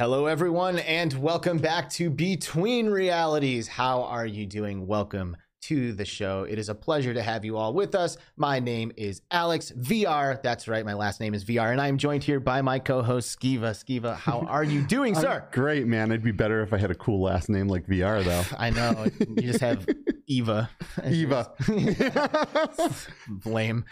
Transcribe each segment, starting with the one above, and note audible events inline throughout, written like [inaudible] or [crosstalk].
Hello, everyone, and welcome back to Between Realities. How are you doing? Welcome to the show. It is a pleasure to have you all with us. My name is Alex VR. That's right, my last name is VR, and I'm joined here by my co-host Skeeva. Skeeva, how [laughs] are you doing, sir? Great, man. It'd be better if I had a cool last name like VR, though. [sighs] I know you just have [laughs] Eva. [laughs] Eva. [laughs] Lame.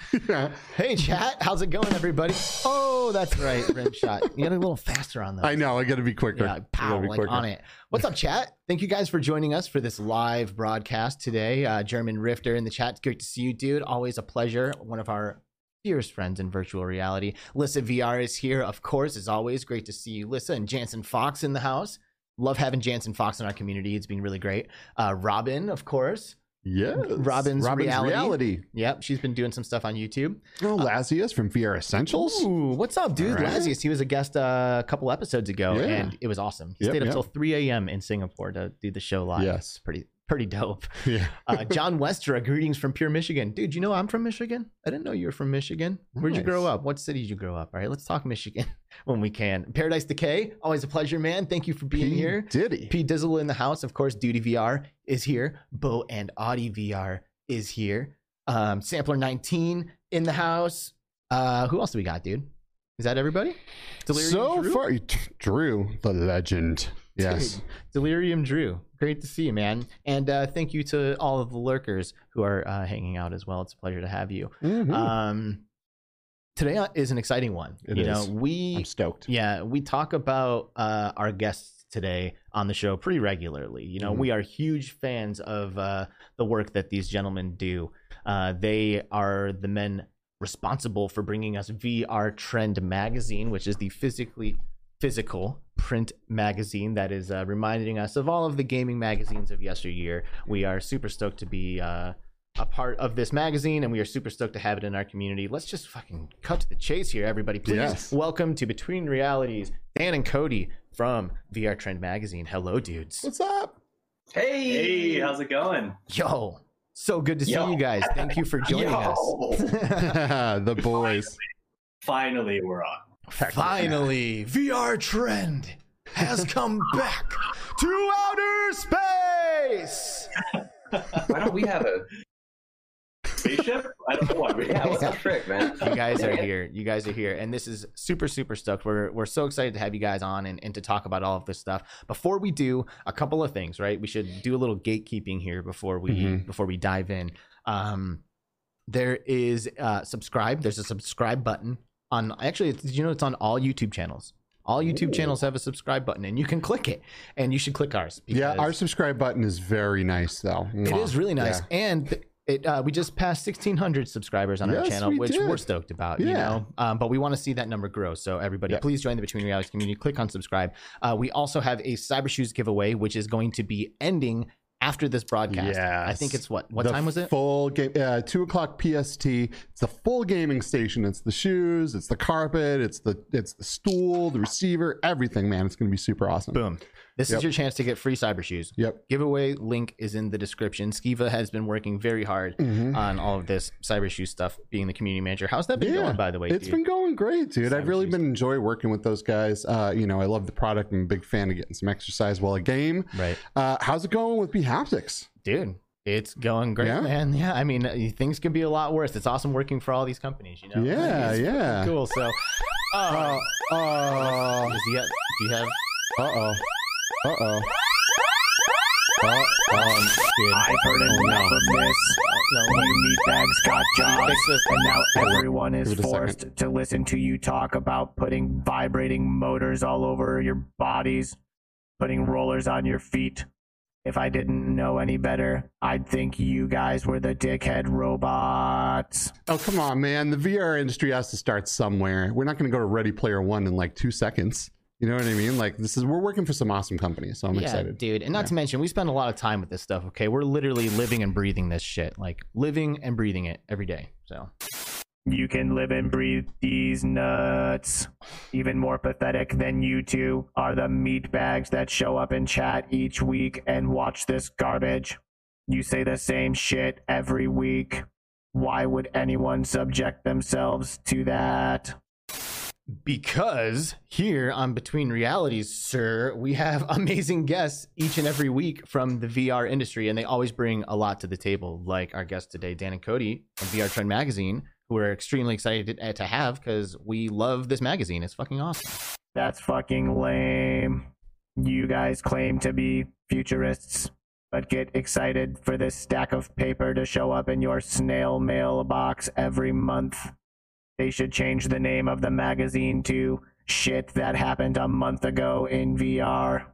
Hey, chat. How's it going, everybody? Oh, that's right. Rim shot. You got a little faster on that. I know. I got to be quicker. Yeah, pow, be like quicker. on it. What's up, chat? Thank you guys for joining us for this live broadcast today. Uh, German Rifter in the chat. It's great to see you, dude. Always a pleasure. One of our dearest friends in virtual reality. Lissa VR is here, of course, as always. Great to see you, Lissa, and Jansen Fox in the house. Love having Jansen Fox in our community. It's been really great. Uh, Robin, of course. Yes. Robin's Reality. reality. Yep, she's been doing some stuff on YouTube. Oh, Lazius from VR Essentials. Ooh, what's up, dude? All right. Lazius, he was a guest uh, a couple episodes ago, Yeah. and it was awesome. He Yep, stayed up yep. till 3 a.m. in Singapore to do the show live. Yes. Pretty pretty dope. [laughs] Yeah. Uh, John [laughs] Westra, greetings from Pure Michigan. Dude, you know I'm from Michigan? I didn't know you were from Michigan. Where'd you grow up? What city did you grow up? All right, let's talk Michigan [laughs] when we can. Paradise Decay, always a pleasure, man. Thank you for being P. here. Diddy. P Dizzle in the house, of course. Duty VR is here. Bo and Audi VR is here. Um, Sampler 19 in the house. Uh, who else do we got, dude? Is that everybody? Delirium so Drew? far, Drew, the legend. Yes. Dude, Delirium Drew. Great to see you, man. And uh, thank you to all of the lurkers who are uh, hanging out as well. It's a pleasure to have you. Mhm. Um, today is an exciting one. It you is. know, we I'm stoked. yeah, we talk about uh, our guests today on the show pretty regularly. You know, Mhm. we are huge fans of uh, the work that these gentlemen do. Uh, they are the men responsible for bringing us VR Trend magazine, which is the physically physical print magazine that is uh, reminding us of all of the gaming magazines of yesteryear. We are super stoked to be uh, a part of this magazine, and we are super stoked to have it in our community. Let's just fucking cut to the chase here, everybody. Please Yes. welcome to Between Realities, Dan and Kody from VR Trend Magazine. Hello, dudes. What's up? Hey, Hey, how's it going? Yo, so good to see you guys. Thank you for joining [laughs] us. [laughs] [laughs] the boys. Finally, we're on. Finally, VR Trend has come [laughs] back to outer space. Why don't we have a? Spaceship? I don't know why. we- Yeah, what's the trick, man? you guys are here. You guys are here, and this is super, super stoked. We're we're so excited to have you guys on and, and to talk about all of this stuff. Before we do, a couple of things, right? We should do a little gatekeeping here before we Mhm. before we dive in. Um, there is uh, subscribe. There's a subscribe button on. Actually, it's, did you know it's on all YouTube channels? All YouTube Ooh. channels have a subscribe button, and you can [laughs] click it, and you should click ours. Yeah, our subscribe button is very nice, though. it is really nice, and th- it uh, we just passed 1,600 subscribers on our channel, we which did. we're stoked about. You Yeah. know, um, but we want to see that number grow. So everybody, Yeah. please join the Between Realities community. Click on subscribe. Uh, we also have a Cybershoes giveaway, which is going to be ending after this broadcast. I think it's what what The time was it? Full game, uh, two o'clock PST. It's the full gaming station. It's the shoes, it's the carpet, it's the it's the stool, the receiver, everything. Man, it's gonna be super awesome. Boom. This Yep. is your chance to get free Cybershoes. Yep. Giveaway link is in the description. Skeeva has been working very hard Mhm. on all of this Cybershoe stuff, being the community manager. How's that been Yeah, going, by the way? It's dude? been going great, dude. I've really been enjoy working with those guys. Uh, you know, I love the product. I'm a big fan of getting some exercise while I game. right. Uh, how's it going with bHaptics? dude it's going great Yeah? man yeah i mean things could be a lot worse it's awesome working for all these companies you know Yeah, It's yeah. cool so uh, Uh, uh, does he have, do you have uh oh, uh oh. Uh, um, dude, I've heard Oh, enough no. of this. no You meatbags got jobs, and now everyone is Give it a second. forced to listen to you talk about putting vibrating motors all over your bodies, putting rollers on your feet. If I didn't know any better, I'd think you guys were the dickhead robots. oh, come on, man. The VR industry has to start somewhere. We're not going to go to Ready Player One in like two seconds. You know what I mean? Like this is we're working for some awesome companies, so I'm yeah, excited. dude and not Yeah. to mention we spend a lot of time with this stuff okay we're literally living and breathing this shit like living and breathing it every day so You can live and breathe these nuts. Even more pathetic than you two are the meatbags that show up in chat each week and watch this garbage. You say the same shit every week. Why would anyone subject themselves to that? Because here on Between Realities, sir, we have [laughs] amazing guests each and every week from the VR industry, and they always bring a lot to the table. Like our guest today, Dan and Kody from VR Trend Magazine, who we're extremely excited to, eh, to have because we love this magazine. It's fucking awesome. That's fucking lame. You guys claim to be futurists, but get excited for this stack of paper to show up in your snail mail box every month. They should change the name of the magazine to Shit That Happened a Month Ago in VR.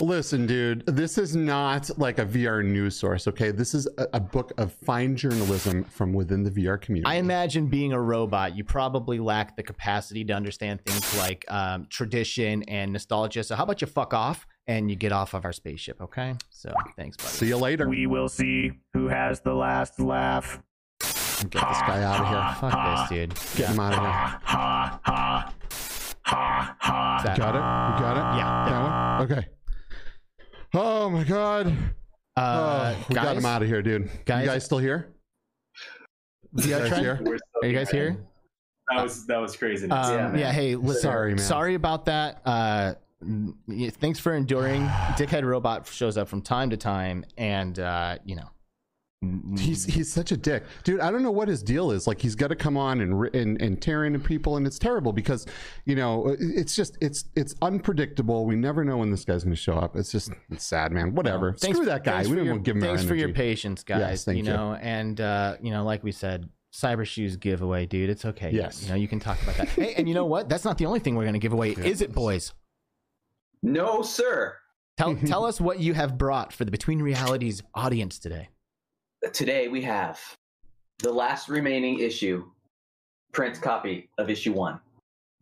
Listen, dude, this is not like a VR news source, okay? This is a, a book of fine journalism from within the VR community. I imagine being a robot, you probably lack the capacity to understand things like um, tradition and nostalgia. So, how about you fuck off and you get off of our spaceship, okay? So, thanks, buddy. See you later. We will see who has the last laugh. Get this guy out of here. Fuck this, dude. Get him out of here. Ha ha ha ha. That- Got it? You got it? Yeah. That one? Okay. Oh my god. Uh, oh, we got him out of here, dude. guys- you guys still here? VR You guys here? We're you guys here? That was that was crazy. Um, Yeah, man. yeah, hey, listen, Sorry, man. sorry about that. Uh, thanks for enduring. Dickhead Robot shows up from time to time, and uh, you know, n- He's he's such a dick, dude. I don't know what his deal is. Like he's got to come on and and and tear into people, and it's terrible because you know it's just it's it's unpredictable. We never know when this guy's going to show up. It's just it's sad, man. Whatever. Thanks- Screw that guy. We for don't your- want to give him Thanks our for your patience, guys. Yes, thank you you. know, and uh, you know, like we said, Cybershoes giveaway, dude. It's okay. Yes. You know, you can talk about that. hey, and you know what? That's not the only thing we're gonna give away, [laughs] is it, boys? No, sir. Tell [laughs] tell us what you have brought for the Between Realities audience today. Today we have the last remaining issue, print copy of issue one.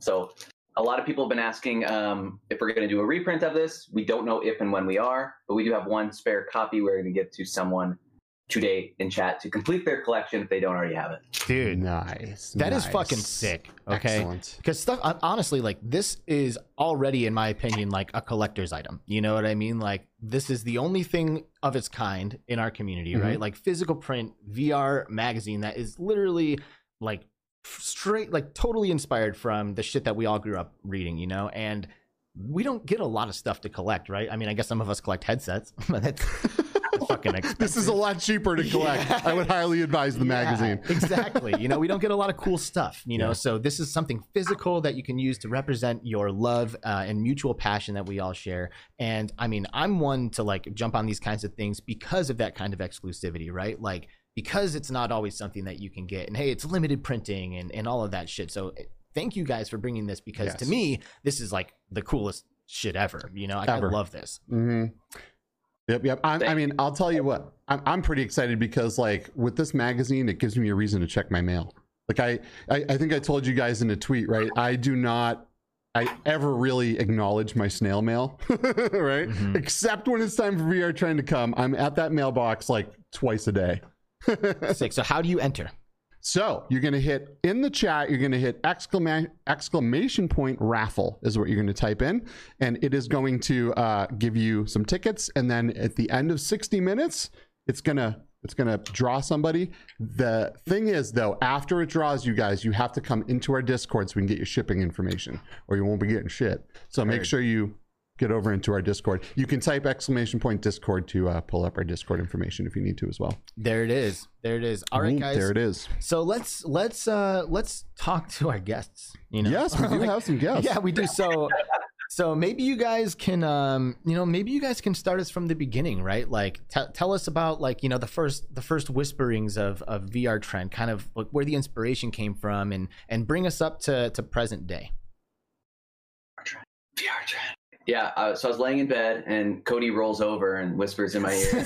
So a lot of people have been asking um, if we're going to do a reprint of this. We don't know if and when we are, but we do have one spare copy we're going to give to someone today in chat to complete their collection if they don't already have it. Dude, Nice. that is nice. fucking sick. Okay. Excellent. because stuff honestly like this is already in my opinion like a collector's item you know what i mean like this is the only thing of its kind in our community Mhm. right like physical print vr magazine that is literally like straight like totally inspired from the shit that we all grew up reading you know and we don't get a lot of stuff to collect right i mean i guess some of us collect headsets [laughs] but that's fucking expensive. [laughs] This is a lot cheaper to collect. Yeah. I would highly advise the Yeah, magazine. [laughs] exactly. You know, we don't get a lot of cool stuff, you know, Yeah. so this is something physical that you can use to represent your love uh, and mutual passion that we all share. And I mean, I'm one to like jump on these kinds of things because of that kind of exclusivity, right? Like, because it's not always something that you can get. And hey, it's limited printing and, and all of that shit. So eh, thank you guys for bringing this because to me, this is like the coolest shit ever. You know, I, I Ever. love this. hmm Yep, yep. I, I mean, I'll tell you what. I'm, I'm pretty excited because, like, with this magazine, it gives me a reason to check my mail. Like, I, I, I think I told you guys in a tweet, right? I do not, I ever really acknowledge my snail mail, [laughs] right? Mhm. Except when it's time for VR Trend to come. I'm at that mailbox like twice a day. [laughs] Sick. So how do you enter? So you're going to hit in the chat, you're going to hit exclamation, exclamation point raffle is what you're going to type in. And it is going to uh, give you some tickets. And then at the end of 60 minutes, it's going to it's going to draw somebody. The thing is, though, after it draws you guys, you have to come into our Discord so we can get your shipping information, or you won't be getting shit. So make sure you get over into our Discord. You can type exclamation point Discord to uh, pull up our Discord information if you need to as well. There it is. There it is. All right, Boom, guys. There it is. So let's let's uh let's talk to our guests. You know, Yes, we do [laughs] Like, have some guests. Yeah, we do. So so maybe you guys can um you know maybe you guys can start us from the beginning, right? Like t- tell us about like you know the first the first whisperings of of VR trend, kind of like where the inspiration came from, and and bring us up to to present day. VR trend. Yeah, uh, so I was laying in bed and Kody rolls over and whispers in my ear.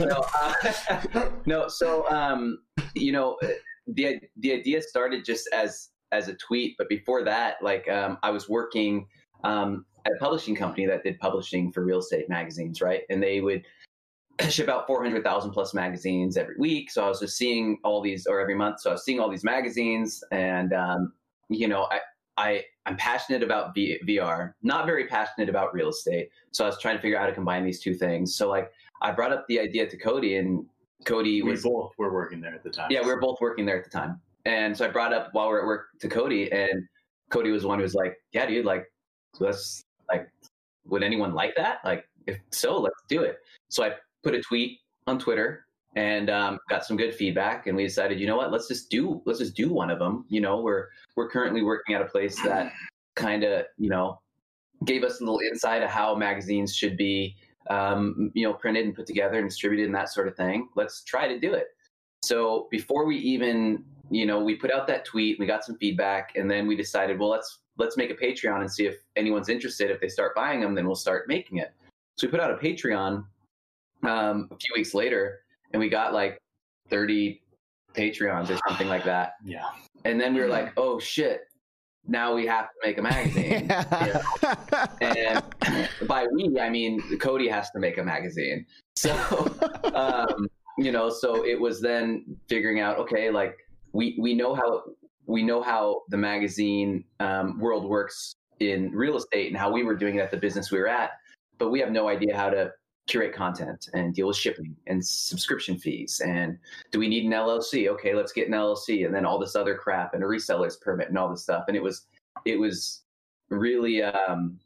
[laughs] no, uh, [laughs] no. So, um, you know, the the idea started just as as a tweet, but before that, like, um, I was working um, at a publishing company that did publishing for real estate magazines, right? And they would [clears throat] ship out 400,000 plus magazines every week. So I was just seeing all these, or every month. So I was seeing all these magazines, and um, you know, I I I'm passionate about v- VR, not very passionate about real estate. So I was trying to figure out how to combine these two things. So like I brought up the idea to Kody, and Kody We was both were working there at the time. yeah, we were both working there at the time. and so I brought up while we are at work to Kody, and Kody was the one who was like, "Yeah, dude, like, let's like, would anyone like that? Like, if so, let's do it." So I put a tweet on Twitter and um, got some good feedback, and we decided, you know what, let's just do let's just do one of them. You know, we're we're currently working at a place that kind of you know gave us a little insight of how magazines should be um, you know printed and put together and distributed and that sort of thing. Let's try to do it. So before we even you know we put out that tweet, we got some feedback, and then we decided, well, let's let's make a Patreon and see if anyone's interested. If they start buying them, then we'll start making it. So we put out a Patreon um, a few weeks later, and we got like 30 Patreons or something like that. [sighs] Yeah. And then we were like, oh shit, now we have to make a magazine. [laughs] [laughs] and [clears throat] by we, I mean Kody has to make a magazine. So, [laughs] um, you know, so it was then figuring out, okay, like we we know how we know how the magazine um, world works in real estate and how we were doing it at the business we were at, but we have no idea how to curate content and deal with shipping and subscription fees and do we need an LLC? Okay, let's get an LLC and then all this other crap and a reseller's permit and all this stuff. And it was it was really um,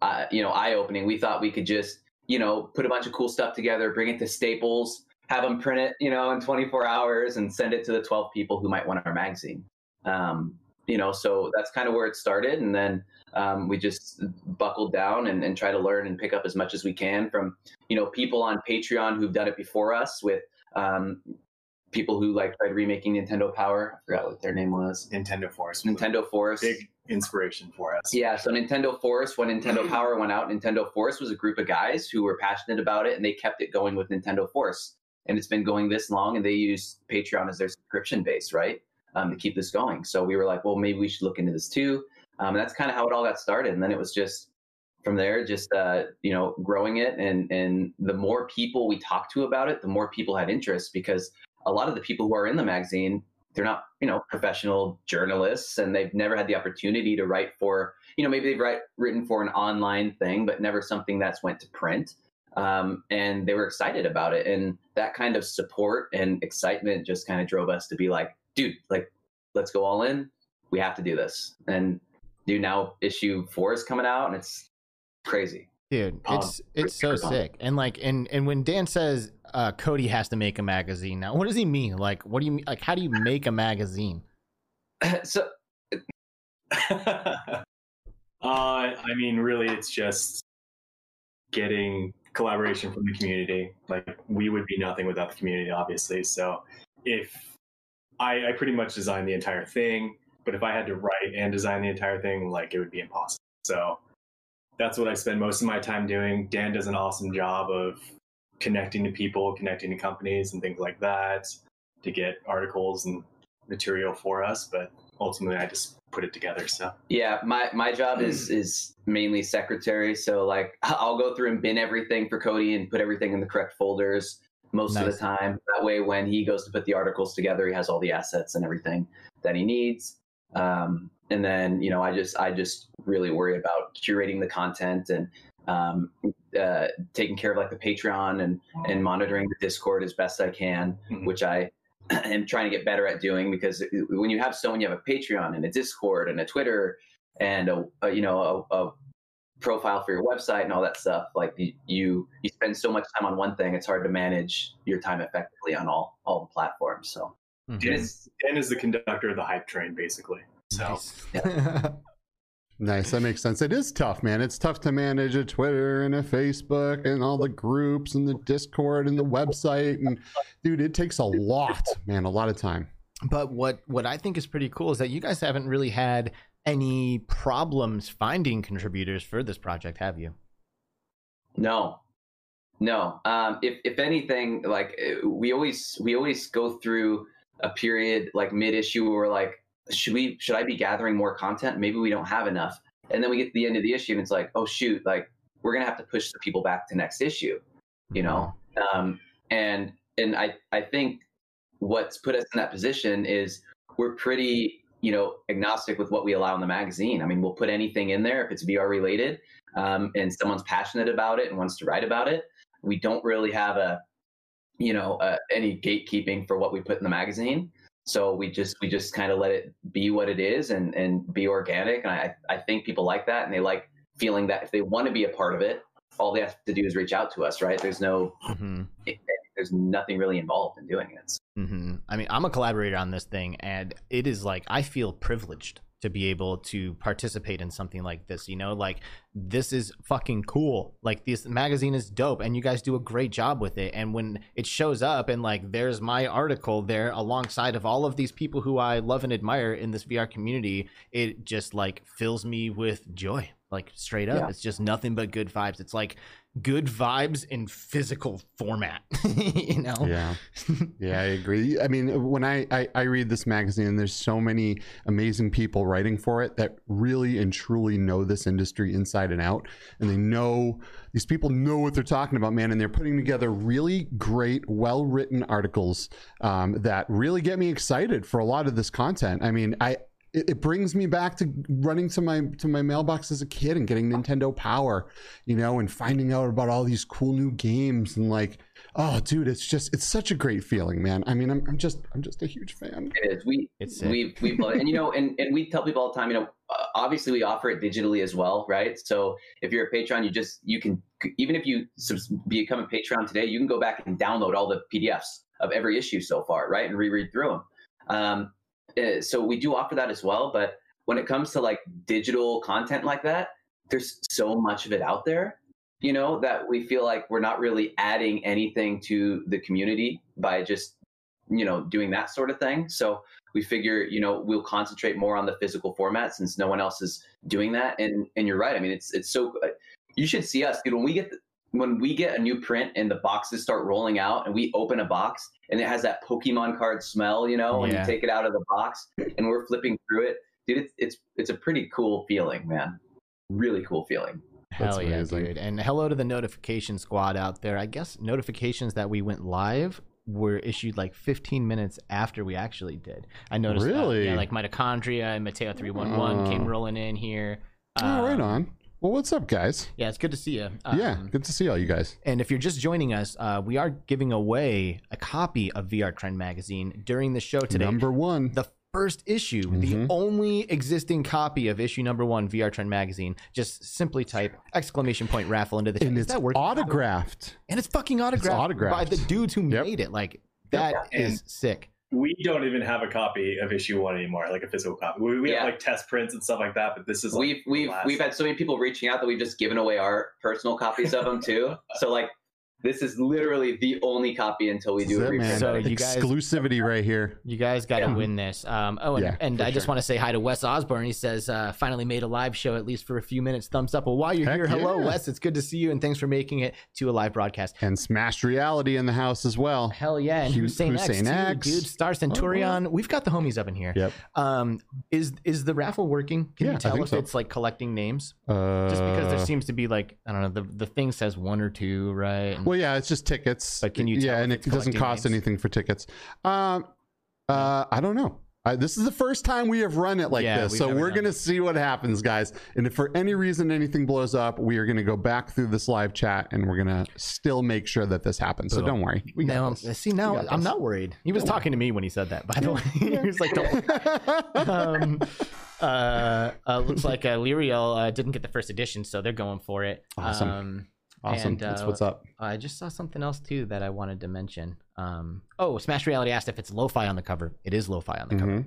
uh, you know eye opening. We thought we could just you know put a bunch of cool stuff together, bring it to Staples, have them print it you know in 24 hours and send it to the 12 people who might want our magazine. Um, you know, so that's kind of where it started, and then um, we just buckled down and, and try to learn and pick up as much as we can from you know people on Patreon who've done it before us with um, people who like tried remaking Nintendo Power. I forgot what their name was. Nintendo Force. Nintendo Force. Big inspiration for us. Yeah, so Nintendo Force, when Nintendo [clears throat] Power went out, Nintendo Force was a group of guys who were passionate about it and they kept it going with Nintendo Force. And it's been going this long and they use Patreon as their subscription base, right? Um, to keep this going. So we were like, well, maybe we should look into this too. Um, and that's kind of how it all got started. And then it was just from there, just uh, you know, growing it. And and the more people we talked to about it, the more people had interest because a lot of the people who are in the magazine, they're not you know professional journalists, and they've never had the opportunity to write for you know maybe they've write, written for an online thing, but never something that's went to print. Um, and they were excited about it, and that kind of support and excitement just kind of drove us to be like, dude, like let's go all in. We have to do this. And do now issue four is coming out and it's crazy. Dude it's um, it's so sick. And like and and when dan says uh kody has to make a magazine now what does he mean? Like what do you mean like how do you make a magazine? [laughs] So [laughs] uh i mean really it's just getting collaboration from the community. Like we would be nothing without the community obviously. So if i i pretty much designed the entire thing but if I had to write and design the entire thing, like it would be impossible. So that's what I spend most of my time doing. Dan does an awesome job of connecting to people, connecting to companies and things like that to get articles and material for us. But ultimately, I just put it together. So yeah, my my job is hmm. is mainly secretary. So like [laughs] I'll go through and bin everything for Kody and put everything in the correct folders most nice. of the time. That way, when he goes to put the articles together, he has all the assets and everything that he needs. Um, and then you know I just I just really worry about curating the content and um, uh, taking care of like the Patreon and and monitoring the Discord as best I can, mm-hmm. which I [clears throat] am trying to get better at doing because when you have someone, you have a Patreon and a Discord and a Twitter and a, a you know a, a, profile for your website and all that stuff. Like you you spend so much time on one thing, it's hard to manage your time effectively on all all the platforms. So Mm-hmm. Dan, is, Dan is the conductor of the hype train, basically. So. Nice. Yeah. [laughs] nice. That makes sense. It is tough, man. It's tough to manage a Twitter and a Facebook and all the groups and the Discord and the website. And dude, it takes a lot, man, a lot of time. But what what I think is pretty cool is that you guys haven't really had any problems finding contributors for this project, have you? No, no. Um, if if anything, like we always we always go through a period like mid issue where we're like, should we should I be gathering more content? Maybe we don't have enough. And then we get to the end of the issue and it's like, oh shoot, like we're gonna have to push the people back to next issue, you know? Um, and and I I think what's put us in that position is we're pretty you know agnostic with what we allow in the magazine. I mean, we'll put anything in there if it's VR related um, and someone's passionate about it and wants to write about it. We don't really have a you know uh, any gatekeeping for what we put in the magazine So we just we just kind of let it be what it is and and be organic. And I I think people like that and they like feeling that if they want to be a part of it, all they have to do is reach out to us. Right? There's no hmm there's nothing really involved in doing it. hmm I mean, I'm a collaborator on this thing, and it is like I feel privileged to be able to participate in something like this. You know, like this is fucking cool. Like this magazine is dope, and you guys do a great job with it. And when it shows up, and like there's my article there alongside of all of these people who I love and admire in this VR community, it just like fills me with joy. Like straight up, Yeah. it's just nothing but good vibes. It's like good vibes in physical format. [laughs] you know? Yeah. [laughs] Yeah, I agree. I mean, when I, I, I read this magazine, and there's so many amazing people writing for it that really and truly know this industry inside and out. And they know, these people know what they're talking about, man. And they're putting together really great, well written articles um, that really get me excited for a lot of this content. I mean, I, it, it brings me back to running to my to my mailbox as a kid and getting Nintendo Power, you know, and finding out about all these cool new games and like Oh, dude, it's just it's such a great feeling, man. I mean, I'm, I'm just I'm just a huge fan. It is. We It's sick. we we [laughs] love it. and you know, and and we tell people all the time. You know, uh, obviously we offer it digitally as well, right? So if you're a Patreon, you just you can even if you subs- become a Patreon today, you can go back and download all the PDFs of every issue so far, right, and reread through them. Um, Uh, so we do offer that as well. But when it comes to like digital content like that, there's so much of it out there you know that we feel like we're not really adding anything to the community by just you know doing that sort of thing so we figure you know we'll concentrate more on the physical format since no one else is doing that and and you're right i mean it's it's so uh, you should see us dude when we get the, when we get a new print and the boxes start rolling out and we open a box and it has that pokemon card smell you know when Yeah. you take it out of the box and we're flipping through it dude it's it's it's a pretty cool feeling man really cool feeling That's Hell yeah, amazing. dude. And hello to the notification squad out there. I guess notifications that we went live were issued like 15 minutes after we actually did. I noticed that. Really? yeah, like mitochondria and Mateo 311 came Oh. rolling in here. oh, right Um, on. Well, what's up, guys? Yeah, it's good to see you. yeah, Um, good to see all you guys. And if you're just joining us, uh, we are giving away a copy of VR Trend magazine during the show today. Number one. the first issue, the Mhm. only existing copy of issue number one VR Trend magazine. Just simply type exclamation point raffle into the chat. and Is it's that working? autographed. and it's fucking autographed, autographed. by the dudes who Yep. made it. Like that Yeah, is and- sick. We don't even have a copy of issue one anymore, like a physical copy. We, we Yeah. have like test prints and stuff like that, but this is like we've we've we've had so many people reaching out that we've just given away our personal copies of them too. [laughs] So like this is literally the only copy until we do That's a it, man. reprint. So you guys- Exclusivity right here. You guys got to Yeah. win this. Um, oh, and, Yeah, and for I just sure. want to say hi to Wes Osborne. He says, uh, finally made a live show at least for a few minutes. Thumbs up. Well, while you're Heck here, hello. Wes. It's good to see you, and thanks for making it to a live broadcast. And smashed reality in the house as well. Hell yeah. And Hu- Hussein, Hussein X, too, X. dude. Star Centurion. We've got the homies up in here. Yep. Um, is is the raffle working? Can Yeah, you tell think if so. it's like collecting names? Uh, Just because there seems to be like I don't know the the thing says one or two, right? And- Well, yeah, it's just tickets. But can you tell Yeah, and it doesn't cost names? anything for tickets. Um, uh, I don't know. I, this is the first time we have run it like Yeah, this, so we're gonna it. see what happens, guys. And if for any reason anything blows up, we are gonna go back through this live chat and we're gonna still make sure that this happens. So don't worry. We got now, this. see now We I'm this. not worried. He was Don't talking to me when he said that. By the way, [laughs] he was like, "Don't." [laughs] um, uh, uh, looks like uh, Lyriel uh, didn't get the first edition, so they're going for it. Awesome. Um, awesome. and, That's uh, what's up. I just saw something else too that I wanted to mention. Um, oh, Smash Reality asked if it's lo-fi on the cover. It is lo-fi on the cover. Mhm.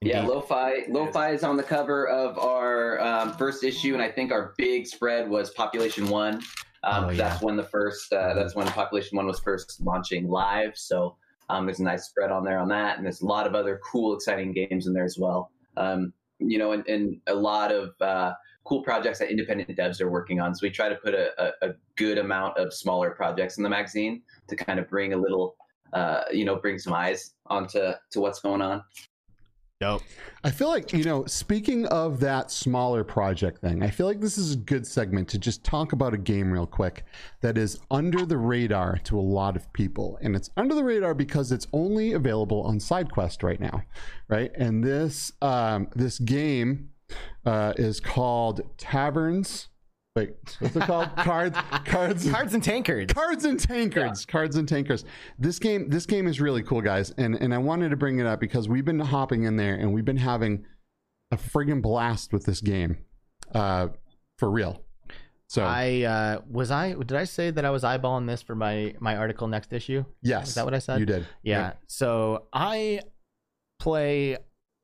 Yeah, Indeed. Lo-Fi. Lo-Fi is on the cover of our um, first issue, and I think our big spread was Population One. Um, Oh, yeah. That's when the first. Uh, that's when Population One was first launching live. So um, there's a nice spread on there on that, and there's a lot of other cool, exciting games in there as well. Um, you know, and, and a lot of uh, cool projects that independent devs are working on. So we try to put a, a, a good amount of smaller projects in the magazine to kind of bring a little, uh, you know, bring some eyes onto to what's going on. Dope. I feel like, you know, speaking of that smaller project thing, I feel like this is a good segment to just talk about a game real quick that is under the radar to a lot of people. And it's under the radar because it's only available on SideQuest right now, right? And this um, this game uh, is called Taverns Wait, what's it called? [laughs] cards, cards, Cards and tankards. cards and tankards cards and tankards. this game this game is really cool guys and and i wanted to bring it up because we've been hopping in there and we've been having a friggin blast with this game uh for real so I uh, was I did I say that I was eyeballing this for my my article next issue? yes Is that what I said? you did Yeah. So I play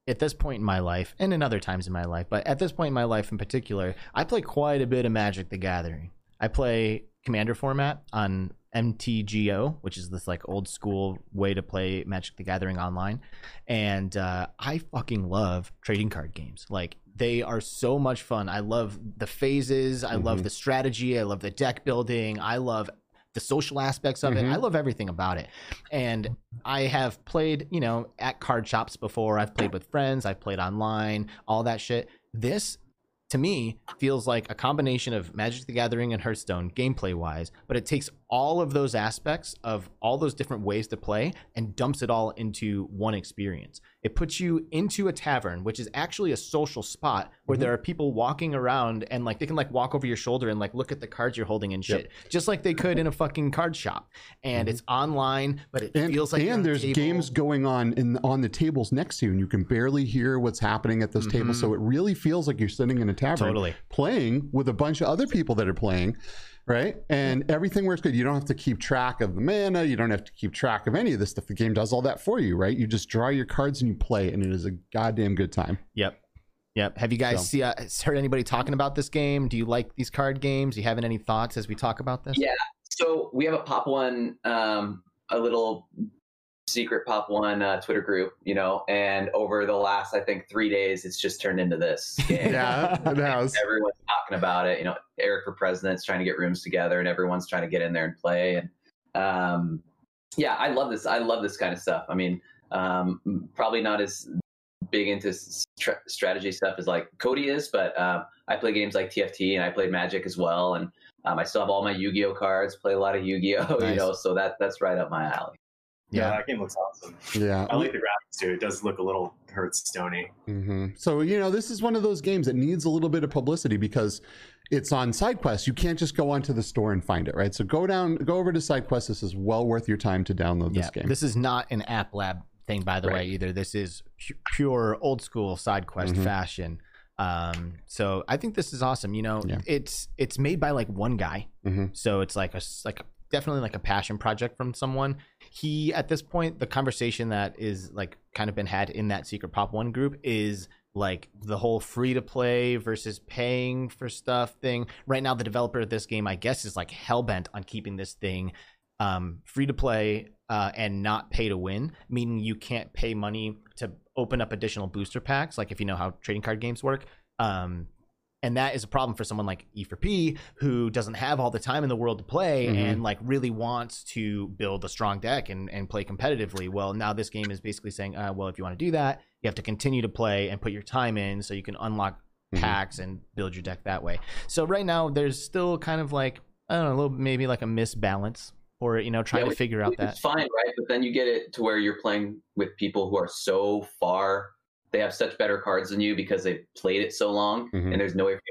at this point in my life and in other times in my life, but at this point in my life in particular, I play quite a bit of Magic the Gathering. I play commander format on MTGO, which is this like old school way to play Magic the Gathering online. And uh, I fucking love trading card games. Like they are so much fun. I love the phases. I love Mhm. the strategy. I love the deck building. I love the social aspects of it. Mhm. I love everything about it. And I have played, you know, at card shops before. I've played with friends. I've played online, all that shit. This, to me, feels like a combination of Magic the Gathering and Hearthstone gameplay wise, but it takes all of those aspects of all those different ways to play and dumps it all into one experience. It puts you into a tavern, which is actually a social spot where there are people walking around and like they can like walk over your shoulder and like look at the cards you're holding and shit, just like they could in a fucking card shop. And it's online, but it and, feels like and there's table. games going on in on the tables next to you and you can barely hear what's happening at those tables so it really feels like you're sitting in a tavern Mm-hmm. Totally. playing with a bunch of other people that are playing right and everything works good you don't have to keep track of the mana you don't have to keep track of any of this stuff the game does all that for you right you just draw your cards and you play and it is a goddamn good time Yep. Yep. Have you guys So- see, uh, heard anybody talking about this game? Do you like these card games? Do you have any thoughts as we talk about this? Yeah. So we have a Pop One, um, a little secret Pop One uh, Twitter group, you know, and over the last, I think, three days, it's just turned into this. [laughs] game. yeah it has everyone's talking about it. You know, Eric for president's trying to get rooms together, and everyone's trying to get in there and play. And um, yeah, I love this. I love this kind of stuff. I mean, um, probably not as big into stra- strategy stuff as like Kody is, but um, I play games like TFT and I play Magic as well, and um, I still have all my Yu-Gi-Oh cards. Play a lot of Yu-Gi-Oh, [laughs] Nice. you know, so that that's right up my alley. Yeah, Yeah. that game looks awesome. yeah I like the graphics too. It does look a little Hearthstone-y. hmm So you know, this is one of those games that needs a little bit of publicity because it's on SideQuest. You can't just go onto the store and find it, right? So go down, go over to SideQuest. This is well worth your time to download Yeah. this game. This is not an app lab thing, by the way, either. This is pu- pure old school side quest Mhm. fashion. Um, so I think this is awesome. You know, Yeah. it's it's made by like one guy, Mhm. so it's like a like a, definitely like a passion project from someone. He at this point, the conversation that is like kind of been had in that secret pop one group is like the whole free to play versus paying for stuff thing. Right now, the developer of this game, I guess, is like hell bent on keeping this thing um, free to play uh, and not pay to win, meaning you can't pay money to open up additional booster packs, like if you know how trading card games work. Um, and that is a problem for someone like E4P who doesn't have all the time in the world to play Mhm. and like really wants to build a strong deck and, and play competitively. Well, now this game is basically saying, uh, well, if you want to do that, you have to continue to play and put your time in so you can unlock Mhm. packs and build your deck that way. So right now there's still kind of like I don't know, a little maybe like a misbalance or you know trying Yeah, to figure out that fine, right? But then you get it to where you're playing with people who are so far. They have such better cards than you because they've played it so long, Mhm. and there's no way, for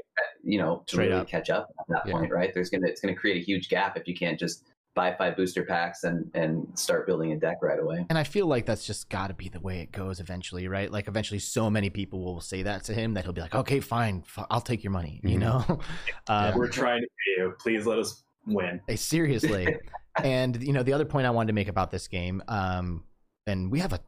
you, you know, to Straight really up. catch up at that Yeah. point, right? There's gonna it's gonna create a huge gap if you can't just buy five booster packs and and start building a deck right away. And I feel like that's just got to be the way it goes eventually, right? Like eventually, so many people will say that to him that he'll be like, "Okay, fine, f- I'll take your money," you Mhm. know. [laughs] um, We're trying to pay you. Please let us win. Hey, seriously. [laughs] and you know, the other point I wanted to make about this game, um, and we have a,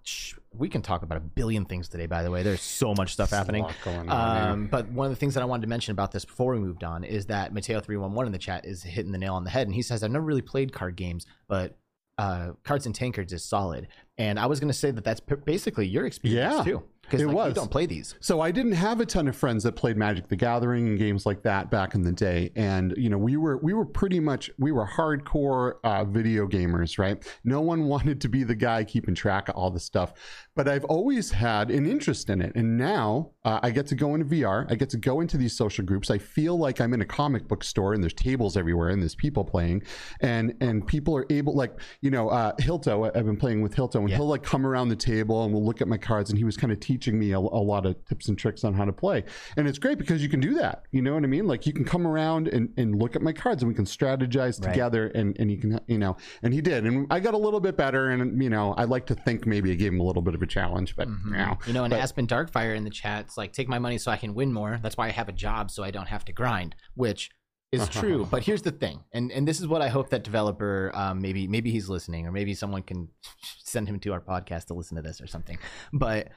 we can talk about a billion things today. By the way, there's so much stuff happening. on. Um, but one of the things that I wanted to mention about this before we moved on is that Mateo three one one in the chat is hitting the nail on the head, and he says I've never really played card games, but uh, Cards and Tankards is solid. And I was going to say that that's p- basically your experience Yeah, too, because it like, you was. don't play these. So I didn't have a ton of friends that played Magic the Gathering and games like that back in the day, and you know we were we were pretty much we were hardcore uh, video gamers, right? No one [laughs] wanted to be the guy keeping track of all the stuff, but I've always had an interest in it, and now uh, I get to go into VR, I get to go into these social groups. I feel like I'm in a comic book store, and there's tables everywhere, and there's people playing, and and people are able like you know uh, Hilto. I've been playing with Hilto, and Yeah. he'll like come around the table and we'll look at my cards, and he was kind of teaching me a, a lot of tips and tricks on how to play. And it's great because you can do that. You know what I mean? Like you can come around and, and look at my cards and we can strategize Right. together and, and you can, you know, and he did. And I got a little bit better. And, you know, I'd like to think maybe I gave him a little bit of a challenge, but Mhm. you know, You know, and but- Aspin Darkfire in the chat, it's like, take my money so I can win more. That's why I have a job so I don't have to grind, which is [laughs] true. but here's the thing, and and this is what I hope that developer, um, maybe maybe he's listening, or maybe someone can [laughs] send him to our podcast to listen to this or something. But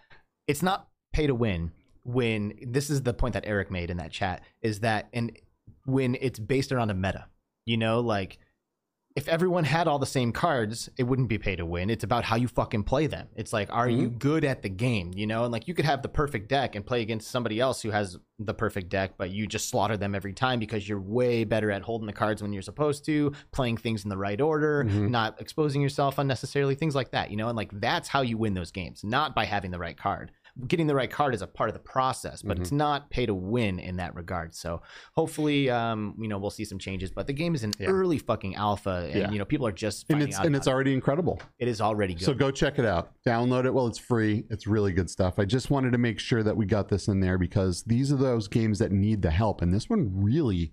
it's not pay to win when this is the point that Eric made in that chat is that and when it's based around a meta, you know, like if everyone had all the same cards, it wouldn't be pay to win. It's about how you fucking play them. It's like, are you good at the game? You know, and like you could have the perfect deck and play against somebody else who has the perfect deck, but you just slaughter them every time because you're way better at holding the cards when you're supposed to, playing things in the right order, Mhm. not exposing yourself unnecessarily, things like that. You know, and like that's how you win those games, not by having the right card. Getting the right card is a part of the process, but it's not pay to win in that regard. So hopefully, um, you know, we'll see some changes. But the game is an Yeah. early fucking alpha, and Yeah. you know, people are just and it's out and it's about already incredible. it. it is already good. So go check it out. Download it while it's free. It's really good stuff. I just wanted to make sure that we got this in there because these are those games that need the help, and this one really,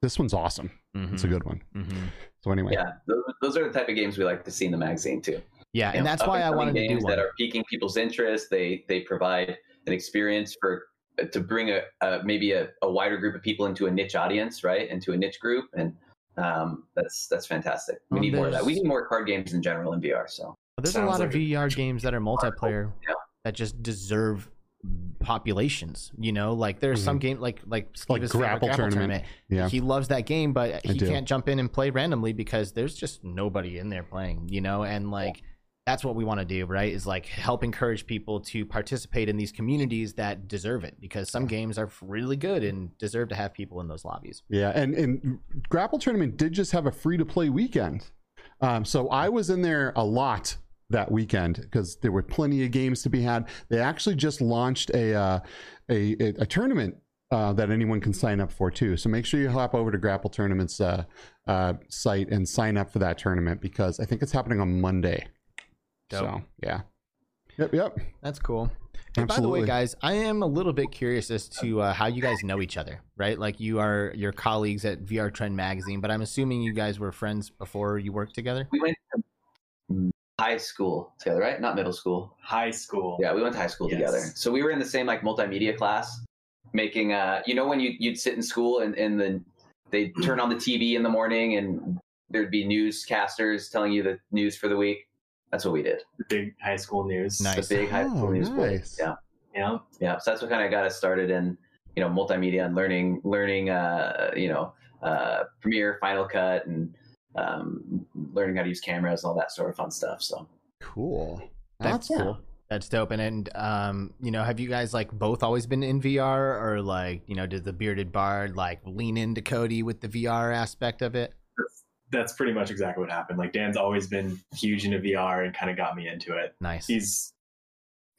this one's awesome. It's a good one. Mhm. So anyway, Yeah, those, those are the type of games we like to see in the magazine too. Yeah, You and know, that's why I up-and-coming wanted to do games one. that are piquing people's interest. They they provide an experience for to bring a, a maybe a, a wider group of people into a niche audience, right? Into a niche group, and um, that's that's fantastic. We Well, need more of that. We need more card games in general in VR. So But there's a Sounds lot of like a- VR games that are [laughs] multiplayer Yeah. that just deserve populations. You know, like there's some game like like Mm-hmm. Like Steve's favorite Grapple Tournament. Yeah. He loves that game, but he can't jump in and play randomly because there's just nobody in there playing. You know, and like. That's what we want to do, right? Is like help encourage people to participate in these communities that deserve it because some games are really good and deserve to have people in those lobbies. Yeah, and and Grapple Tournament did just have a free to play weekend, um, so I was in there a lot that weekend because there were plenty of games to be had. They actually just launched a uh, a, a a tournament uh, that anyone can sign up for too. So make sure you hop over to Grapple Tournament's uh, uh, site and sign up for that tournament because I think it's happening on Monday. Dope. So yeah, yep, yep. That's cool. And by the way, guys, I am a little bit curious as to uh, how you guys know each other, right? Like you are your colleagues at VR Trend Magazine, but I'm assuming you guys were friends before you worked together. we went to high school together, right? Not middle school. High school. Yeah, we went to high school Yes. together. So we were in the same like multimedia class, making uh, you know, when you you'd sit in school and and then they'd turn on the TV in the morning and there'd be newscasters telling you the news for the week. That's what we did. The big high school news. Nice. The big high school Oh, news. board. nice. Yeah, Yeah. yeah. So that's what kind of got us started in you know multimedia and learning learning uh, you know uh, Premiere, Final Cut, and um, learning how to use cameras and all that sort of fun stuff. So Cool. That's Awesome. cool. That's dope. And and um, you know, have you guys like both always been in VR, or like you know, did the bearded bard like lean into Kody with the VR aspect of it? That's, that's pretty much exactly what happened. Like Dan's always been huge into VR and kind of got me into it. Nice. He's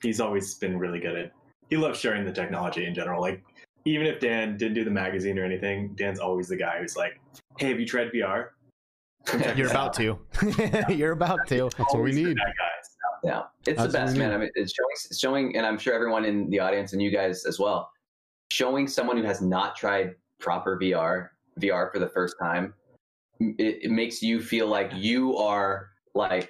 he's always been really good at. He loves sharing the technology in general. Like even if Dan didn't do the magazine or anything, Dan's always the guy who's like, "Hey, have you tried VR?" Come check You're about to. [laughs] You're about to. That's what we need. That guy. Yeah, it's That's the best, we man. I mean, it's showing, it's showing, and I'm sure everyone in the audience and you guys as well, showing someone who has not tried proper VR, VR for the first time, it, it makes you feel like you are like,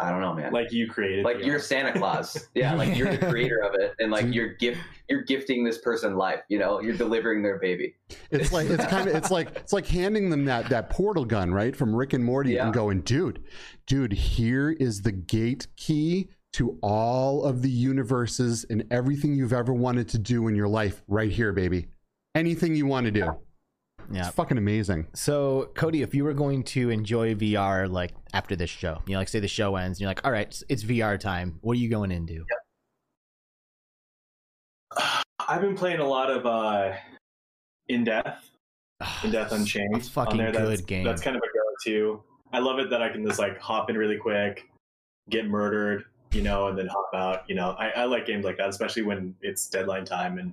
I don't know, man. Like, Like you created. like VR. you're Santa Claus, [laughs] yeah. Like you're the creator of it, and like you're gift, you're gifting this person life. You know, you're delivering their baby. It's like it's kind of it's like [laughs] it's like handing them that that portal gun, right, from Rick and Morty, Yeah. and going, dude, dude, here is the gate key to all of the universes and everything you've ever wanted to do in your life, right here, baby. Anything you want to do. Yeah. It's fucking amazing. So, Kody, if you were going to enjoy VR like after this show, you know, like say the show ends, and you're like, all right, it's- it's VR time. What are you going into? I've been playing a lot of uh, In Death, In Death Unchained. A fucking on there. good that's, game. That's kind of a go-to. I love it that I can just like hop in really quick, get murdered, you know, and then hop out. You know, I, I like games like that, especially when it's deadline time and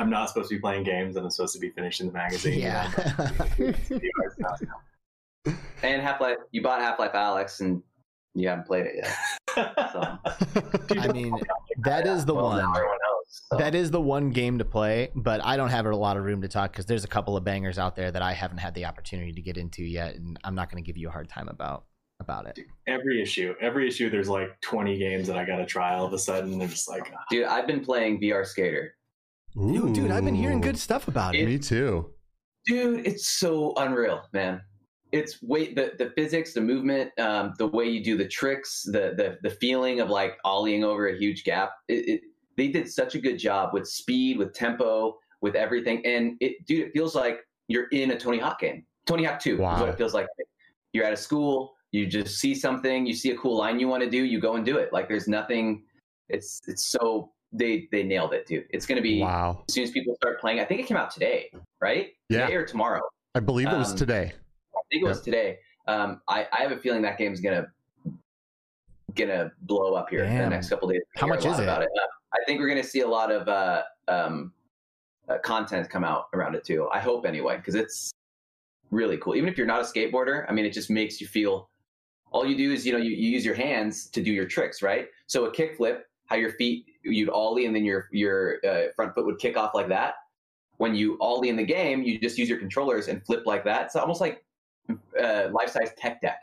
I'm not supposed to be playing games and I'm supposed to be finishing the magazine. you yeah. [laughs] know. And Half Life, you bought Half Life Alex, and you haven't played it yet. So, [laughs] I mean, that is the well, one. now so. That is the one game to play, but I don't have a lot of room to talk because there's a couple of bangers out there that I haven't had the opportunity to get into yet, and I'm not going to give you a hard time about about it. every issue, every issue, there's like 20 games that I got to try all of a sudden. And they're just like, Dude, I've been playing VR Skater. Dude, dude, I've been hearing good stuff about it. Me too. Dude, it's so unreal, man. It's way the, the physics, the movement, um, the way you do the tricks, the the the feeling of like ollieing over a huge gap. It, it they did such a good job with speed, with tempo, with everything. And it dude, it feels like you're in a Tony Hawk game. Tony Hawk 2 is Wow. what it feels like. You're at a school, you just see something, you see a cool line you want to do, you go and do it. Like there's nothing it's it's so they they nailed it, dude. It's gonna be Wow. as soon as people start playing. I think it came out today, right? Yeah. Today or tomorrow. I believe it was Um, today. I think it was today. Um, I, I have a feeling that game's gonna gonna blow up here in the next couple days. How much is it? About it. Uh, I think we're gonna see a lot of uh, um, uh, content come out around it too. I hope anyway, because it's really cool. Even if you're not a skateboarder, I mean, it just makes you feel. All you do is you know you, you use your hands to do your tricks, right? So a kickflip, how your feet you'd ollie and then your your uh, front foot would kick off like that. When you ollie in the game, you just use your controllers and flip like that. It's almost like uh, life size tech deck.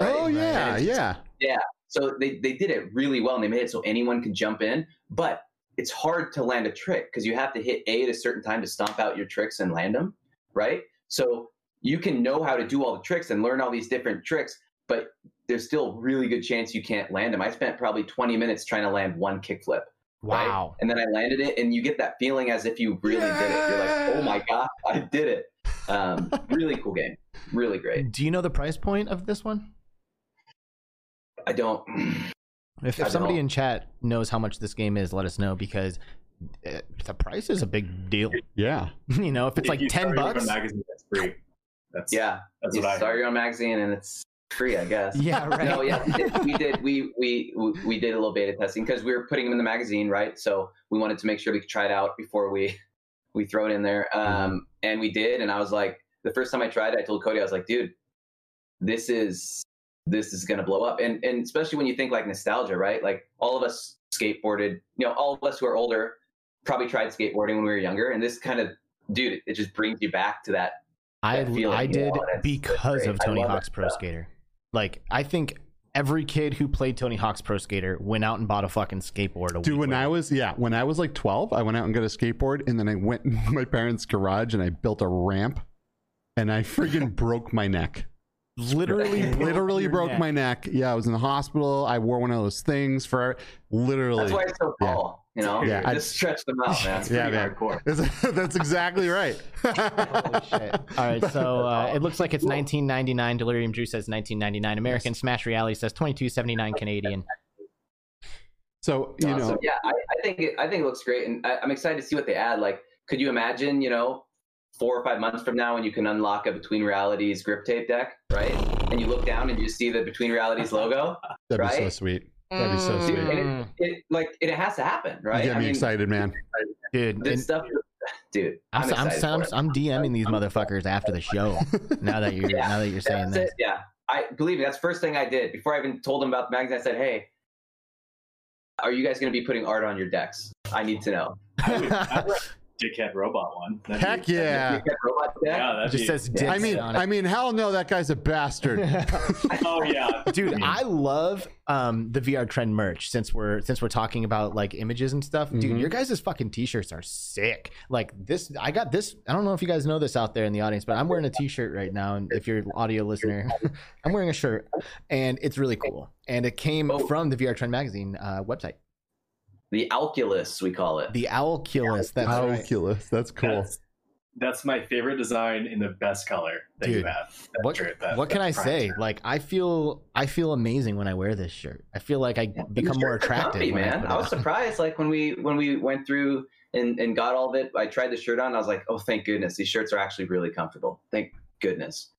right? Oh yeah, And it's- yeah. So they, they did it really well and they made it so anyone could jump in. But it's hard to land a trick because you have to hit A at a certain time to stomp out your tricks and land them, right? So you can know how to do all the tricks and learn all these different tricks, but there's still a really good chance you can't land them. I spent probably 20 minutes trying to land one kickflip. right? Wow. And then I landed it, and you get that feeling as if you really did it. You're like, oh my God, [laughs] I did it. Um, really cool game. Really great. Do you know the price point of this one? I don't. If, I somebody don't. in chat knows how much this game is, let us know because uh, the price is a big deal. Yeah. [laughs] you know, if it's if like you ten start your own bucks. magazine, that's free. That's Yeah. That's you what I. start your own magazine, and it's free, I guess. Yeah, [laughs] right. No, yeah, we did. We did. We we we did a little beta testing because we were putting them in the magazine, right? So we wanted to make sure we could try it out before we [laughs] we throw it in there. Um, and we did. And I was like, the first time I tried, it, I told Cody, I was like, dude, this is this is gonna blow up. And and especially when you think like nostalgia, right? Like all of us skateboarded. You know, all of us who are older probably tried skateboarding when we were younger. And this kind of, dude, it just brings you back to that. I I did know, and it's- because of Tony Hawk's Pro. Skater. Like I think every kid who played Tony Hawk's Pro Skater went out and bought a fucking skateboard. Dude, when I was yeah, when I was like 12, I went out and got a skateboard and then I went [laughs] in my parents' garage and I built a ramp and I freaking broke my neck. Literally Literally broke neck. my neck. Yeah, I was in the hospital. I wore one of those things for literally. That's why it's so Yeah. tall. You know, Yeah, I- just stretch them out, man. That's Yeah, man. hardcore. That's- [laughs] That's exactly right. Holy [laughs] shit. All right, so uh, it looks like it's 1999. Delirium Drew says 1999 American. Smash Reality says 2279 Canadian. So you Awesome. know, yeah, I, I think it, I think it looks great, and I, I'm excited to see what they add. Like, could you imagine, you know, four or five months from now, when you can unlock a Between Realities grip tape deck, right? And you look down and you see the Between Realities logo. [laughs] that'd be so sweet. That'd be so mm. sweet. and it, it like it has to happen, right? You get I me mean, excited, man. Dude, This and stuff, [laughs] dude. I'm, I'm, I'm, I'm, for it. I'm DMing these motherfuckers after the show. [laughs] Now that you're Yeah, now that you're saying That's this. it, Yeah, I believe me. That's the first thing I did before I even told them about the magazine. I said, "Hey, are you guys going to be putting art on your decks? I need to know." I would, I'd like dickhead robot one. That'd Heck be, yeah. Robot deck? Yeah, that'd just be, says dicks I mean, I mean, hell no, that guy's a bastard. [laughs] Oh yeah, Dude, I love um, the VR trend merch since we're since we're talking about like images and stuff. Dude, Mhm. your guys' fucking t-shirts are sick. Like this I got this I don't know if you guys know this out there in the audience, but I'm wearing a t-shirt right now and if you're an audio listener, [laughs] I'm wearing a shirt and it's really cool. And it came Oh. from the VR Trend magazine uh, website. The Alculus, we call it. The Owlculus. That's right. Oculus. That's cool. That's, that's my favorite design in the best color that you have. That What, shirt, that- what can I say? shirt. Like I feel I feel amazing when I wear this shirt. I feel like I become more attractive. comfy, when I man. I, was [laughs] surprised, like when we when we went through and, and got all of it. I tried the shirt on. I was like, oh, thank goodness, these shirts are actually really comfortable. Thank goodness.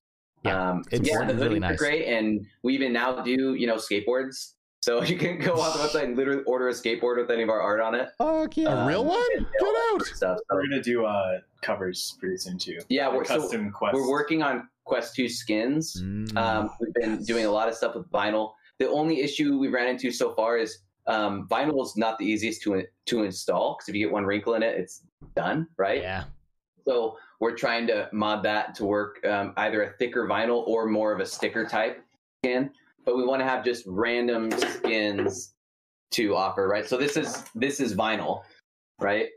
Yeah, um, it's yeah, the really nice. great, and we even now do you know skateboards. So [laughs] you can go on the website and literally order a skateboard with any of our art on it. Fuck yeah. A real Um, one? and Get out. Stuff. So, We're gonna do uh covers pretty soon too. yeah, we're, so custom quest. we're working on Quest Two skins. Mm. Um, we've been doing a lot of stuff with vinyl. the only issue we ran into so far is um, vinyl is not the easiest to to install because if you get one wrinkle in it, it's done, right? Yeah. So we're trying to mod that to work um, either a thicker vinyl or more of a sticker type skin. But we want to have just random skins to offer, right? So this is this is vinyl, right?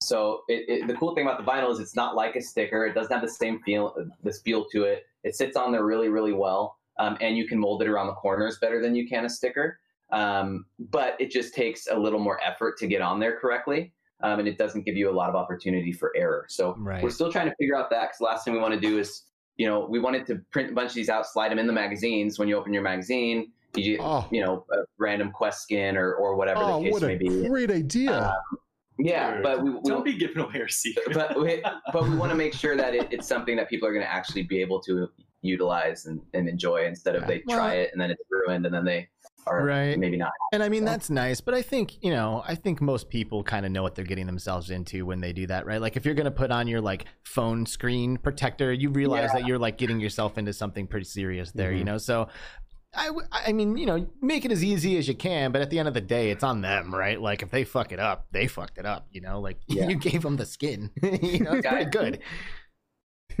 So it, it, the cool thing about the vinyl is it's not like a sticker. It doesn't have the same feel, this feel to it. It sits on there really, really well, um, and you can mold it around the corners better than you can a sticker. Um, but it just takes a little more effort to get on there correctly um, and it doesn't give you a lot of opportunity for error. So Right. we're still trying to figure out that because last thing we want to do is, you know, we wanted to print a bunch of these out, slide them in the magazines. When you open your magazine, you get, Oh. you know, a random quest skin or, or whatever Oh, the case what may a be. great idea. Uh, yeah, Dude, but we, we don't be giving away our secret. but we, [laughs] but we want to make sure that it, it's something that people are going to actually be able to utilize and, and enjoy instead of Yeah. they Well- try it and then it's ruined and then they are Right. maybe not. And I mean that's nice, but I think you know, I think most people kind of know what they're getting themselves into when they do that, right? Like if you're gonna put on your like phone screen protector, you realize that you're like getting yourself into something pretty serious there, you Mhm. know. So, I, I mean, you know, make it as easy as you can, but at the end of the day, it's on them, right? Like if they fuck it up, they fucked it up, you know. Like [laughs] Yeah. you gave them the skin, [laughs] you know, it's pretty good. [laughs]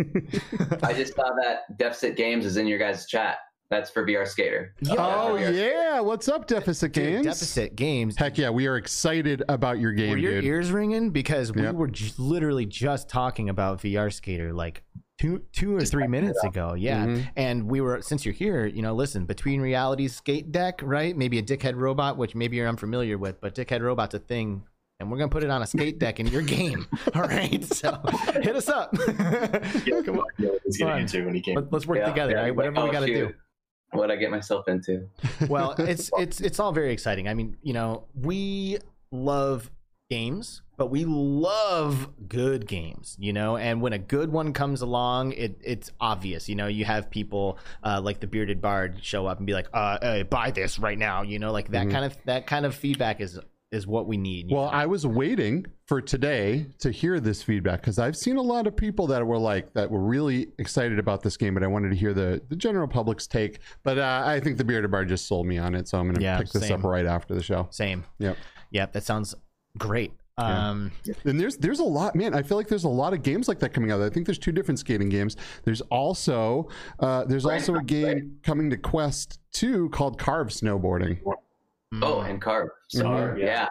I just saw that Deficit Games is in your guys' chat. That's for VR Skater. oh yeah. yeah, what's up, Deficit Dude, Games? deficit games. Heck yeah, we are excited about your game, Were your dude. ears ringing? Because we Yep. were j- literally just talking about VR Skater like two, two or three minutes ago. Yeah, Mhm. and we were since you're here, you know, listen between realities skate deck, right? Maybe a dickhead robot, which maybe you're unfamiliar with, but dickhead robot's a thing. And we're gonna put it on a skate deck in your game. [laughs] [laughs] All right, so hit us up. [laughs] Come on, He's Fun. getting into when he came. Let, us work Yeah, together. yeah. all right? Whatever we Oh, gotta do. What I get myself into? well [laughs] it's it's it's all very exciting i mean you know we love games but we love good games you know and when a good one comes along it it's obvious you know you have people uh, like the bearded bard show up and be like uh hey, buy this right now you know like that Mhm. kind of that kind of feedback is is what we need Well, know? I was waiting for today to hear this feedback because I've seen a lot of people that were like that were really excited about this game, but I wanted to hear the the general public's take. But uh, I think the Bearded Bard just sold me on it, so I'm going to Yeah, pick this same. up right after the show. same Yep. yep that sounds great Yeah. um And there's there's a lot, man. I feel like there's a lot of games like that coming out. I think there's two different skating games. There's also uh, there's Right, also a game right. coming to Quest 2 called Carve Snowboarding. Oh, mm, and carb. So Mhm. yeah.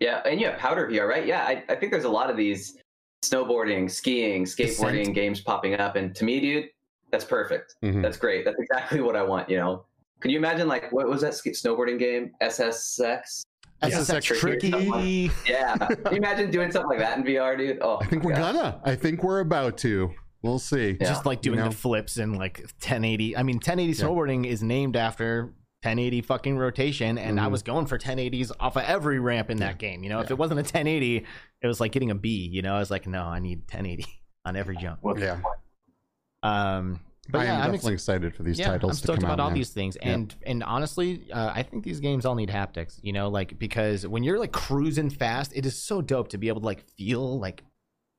yeah, and you have powder VR, right? Yeah, I, I think there's a lot of these snowboarding, skiing, skateboarding Descent. games popping up, and to me, dude, that's perfect. Mhm. That's great. That's exactly what I want. You know, can you imagine like what was that sk- snowboarding game? SSX. SSX SSX tricky Yeah, [laughs] can you imagine doing something like that in VR, dude? Oh, I think we're gosh. gonna. I think we're about to. We'll see. Yeah. just like doing You know? the flips and like 1080 i mean 1080 Yeah. snowboarding is named after 1080 fucking rotation and i Mhm. was going for 1080s off of every ramp in that game you know if it wasn't a 1080 it was like getting a b you know i was like no i need 1080 [laughs] on every jump What- Yeah. um but I yeah am i'm definitely ex- excited for these yeah, titles I'm to come about out. all man. these things, and and honestly, uh, I think these games all need haptics. You know, like because when you're like cruising fast, it is so dope to be able to like feel like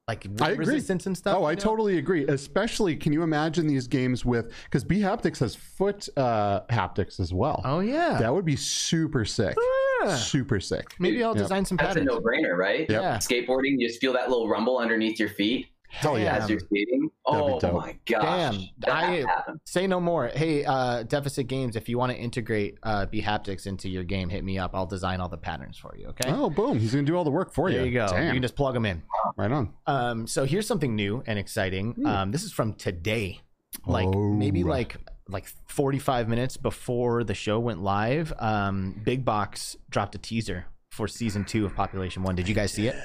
like I agree. resistance and stuff. Oh, I know? totally agree. Especially, can you imagine these games with because bHaptics has foot uh, haptics as well. Oh yeah, That would be super sick. Yeah. Super sick. Maybe I'll Yep. design some That's a no-brainer, right? Yep. Yeah. Skateboarding, you just feel that little rumble underneath your feet Hell yeah. as you're skating. Oh my gosh! Damn, I- happened. Say no more. Hey, uh, Deficit Games, if you want to integrate uh, bHaptics into your game, hit me up. I'll design all the patterns for you. Okay. Oh, boom. He's going to do all the work for you. there you. you go. Damn. You can just plug them in. Right on. Um, so here's something new and exciting. Hmm. Um, this is from today, like Oh. maybe like like 45 minutes before the show went live. Um, BigBox dropped a teaser for season two of Population One. Did you guys see it?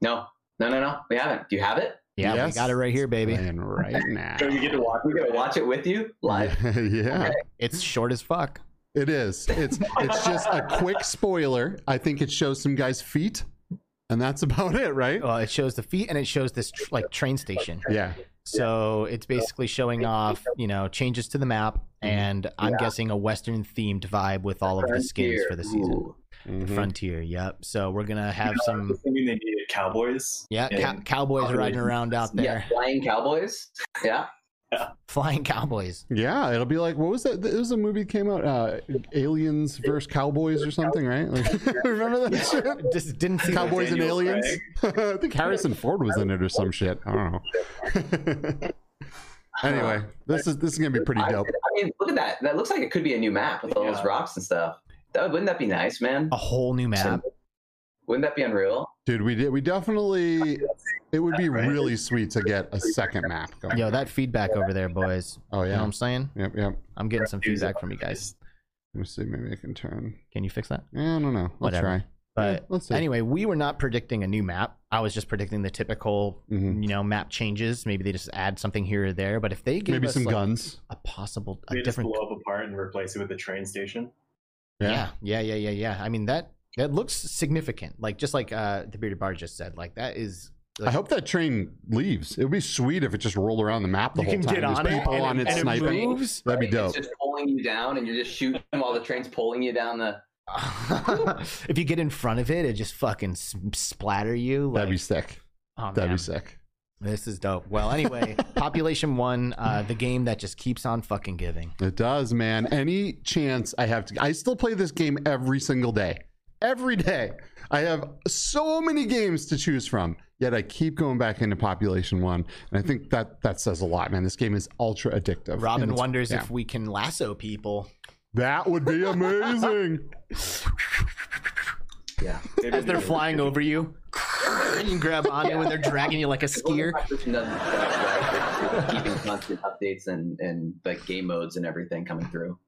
No, no, no, no. We haven't. Do you have it? Yeah, Yes. we got it right here, baby. And right [laughs] now. So you get to watch. We gotta watch it with you live. [laughs] yeah. It's short as fuck. It is. It's it's just a quick spoiler. I think it shows some guys' feet, and that's [laughs] about it, right? Well, it shows the feet and it shows this tr- like train station. Yeah. So it's basically showing off, you know, changes to the map, mm-hmm. and I'm Yeah. guessing a Western themed vibe with all of the skins for the season. Ooh. Mhm. Frontier, yep. So we're gonna have I some, was thinking they needed cowboys. yeah, and cow- cowboys Population. riding around out there. Yeah, there. flying cowboys. Yeah. Yeah. Flying cowboys. Yeah, it'll be like what was that? It was a movie that came out, uh, Aliens versus Cowboys or something, right? Like, [laughs] [laughs] remember that shit? [laughs] Just didn't see Cowboys and aliens. I think Harrison Ford was in it or some shit. I don't know. anyway, this is this is gonna be pretty dope. I mean, look at that. That looks like it could be a new map with all those rocks and stuff. That, wouldn't that be nice, man? a whole new map. Wouldn't that be unreal? Dude, we did we definitely it would be really sweet to get a second map going. Yo, that feedback over there, boys. Oh You know what yeah. I'm saying? Yep, yep. I'm getting some feedback from you guys. Let me see, maybe I can turn. Can you fix that? Yeah, I don't know. I'll Whatever. try. But Yeah, let's see. anyway, we were not predicting a new map. I was just predicting the typical, Mhm. you know, map changes. Maybe they just add something here or there. But if they give Maybe us some like, guns. a possible, a They just blow up a part and replace it with a train station. Yeah, yeah, yeah, yeah, yeah. I mean that that looks significant. Like just like uh the bearded bard just said. Like that is. I hope that train leaves. It would be sweet if it just rolled around the map the you whole can time. get There's on it, people and, on it and sniping. it moves. That'd be dope. It's just pulling you down, and you're just shooting while the train's pulling you down the. [laughs] if you get in front of it, it just fucking splatter you. Like, That'd be sick. oh, That'd man. be sick. This is dope. Well, anyway, [laughs] Population One, uh, the game that just keeps on fucking giving. It does, man. Any chance I have to, I still play this game every single day. Every day. I have so many games to choose from, yet I keep going back into Population One. And I think that that says a lot, man. This game is ultra addictive. Robin wonders yeah. if we can lasso people that would be [laughs] amazing. [laughs] Yeah. as they're flying over you. And you grab onto when they're dragging you like a skier. Keeping constant updates and and like game modes and everything coming through.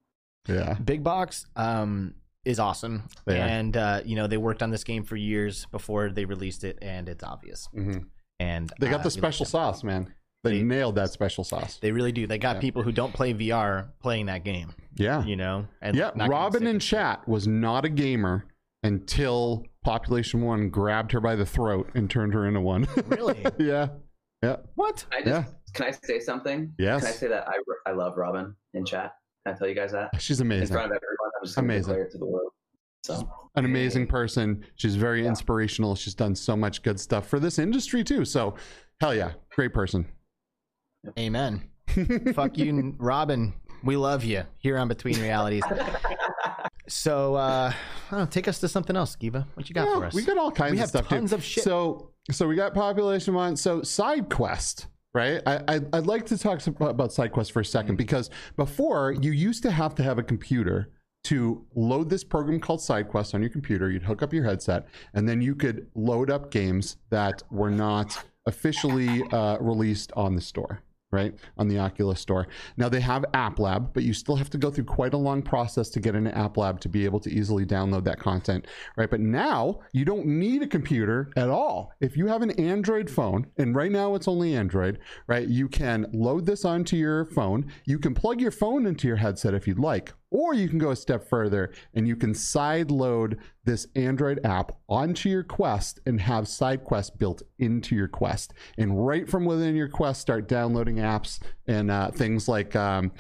yeah. BigBox um, is awesome, They are. and uh, you know they worked on this game for years before they released it, and it's obvious. Mhm. And They got uh, the we like special sauce, man. They, They- nailed that special sauce. They really do. They got Yeah. people who don't play VR playing that game. Yeah. You know, and Yeah, Robin in and chat was not a gamer until Population One grabbed her by the throat and turned her into one. [laughs] Really? yeah. Yeah. What? I just Yeah. can I say something? Yes. Can I say that I I love Robin in chat? Can I tell you guys that She's amazing. in front of everyone? I'm just Amazing. declare it to the world. So An amazing person. She's very inspirational. She's done so much good stuff for this industry too. So, hell yeah, great person. Amen. [laughs] Fuck you, Robin. We love you here on Between Realities. [laughs] So, uh, I don't know, take us to something else, Skeeva. What you got Yeah, for us? We got all kinds We of have stuff. tons too. of shit. So, so we got population one. So SideQuest, right? I, I I'd like to talk some- about SideQuest for a second Mm-hmm. because before you used to have to have a computer to load this program called SideQuest on your computer. You'd hook up your headset, and then you could load up games that were not officially uh, released on the store right on the oculus store. Now they have app lab but you still have to go through quite a long process to get into app lab to be able to easily download that content right? But now you don't need a computer at all. If you have an android phone and right now it's only android right you can load this onto your phone. You can plug your phone into your headset if you'd like or you can go a step further and you can side load this Android app onto your Quest and have SideQuest built into your Quest. And right from within your Quest, start downloading apps and uh, things like. Um,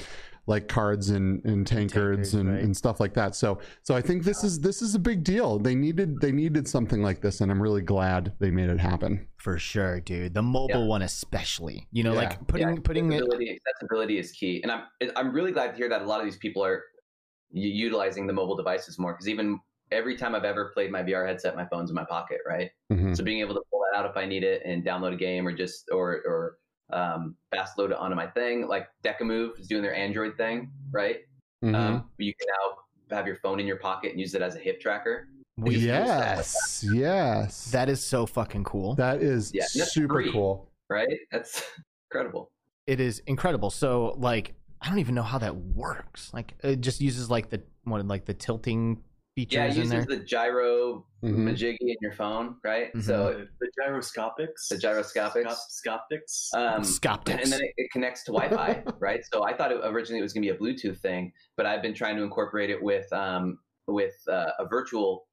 like cards and, and tankards Tankards, and, right. and stuff like that. So so I think this is this is a big deal. They needed they needed something like this, and I'm really glad they made it happen. for sure, dude. The mobile Yeah. one, especially. You know, Yeah. like putting Yeah, putting it. accessibility, accessibility is key, and I'm I'm really glad to hear that a lot of these people are u- utilizing the mobile devices more because even every time I've ever played my VR headset, my phone's in my pocket, right? Mhm. So being able to pull that out if I need it and download a game or just or or um, fast load it onto my thing, like DecaMove is doing their Android thing, right? Mhm. Um, you can now have your phone in your pocket and use it as a hip tracker. We, yes, yes. That is so fucking cool. that is Yeah, super free. cool. Right? That's [laughs] incredible. it is incredible. So, like, I don't even know how that works. Like, it just uses like the what, like the tilting features Yeah, it in there. uses the gyro Mhm. majiggy in your phone, right? Mhm. So The, the gyroscopics. The gyroscopics. Scop- Scoptics. um, Scoptics. and then it, it connects to Wi-Fi, [laughs] right? So I thought it, originally it was going to be a Bluetooth thing, but I've been trying to incorporate it with um, with uh, a virtual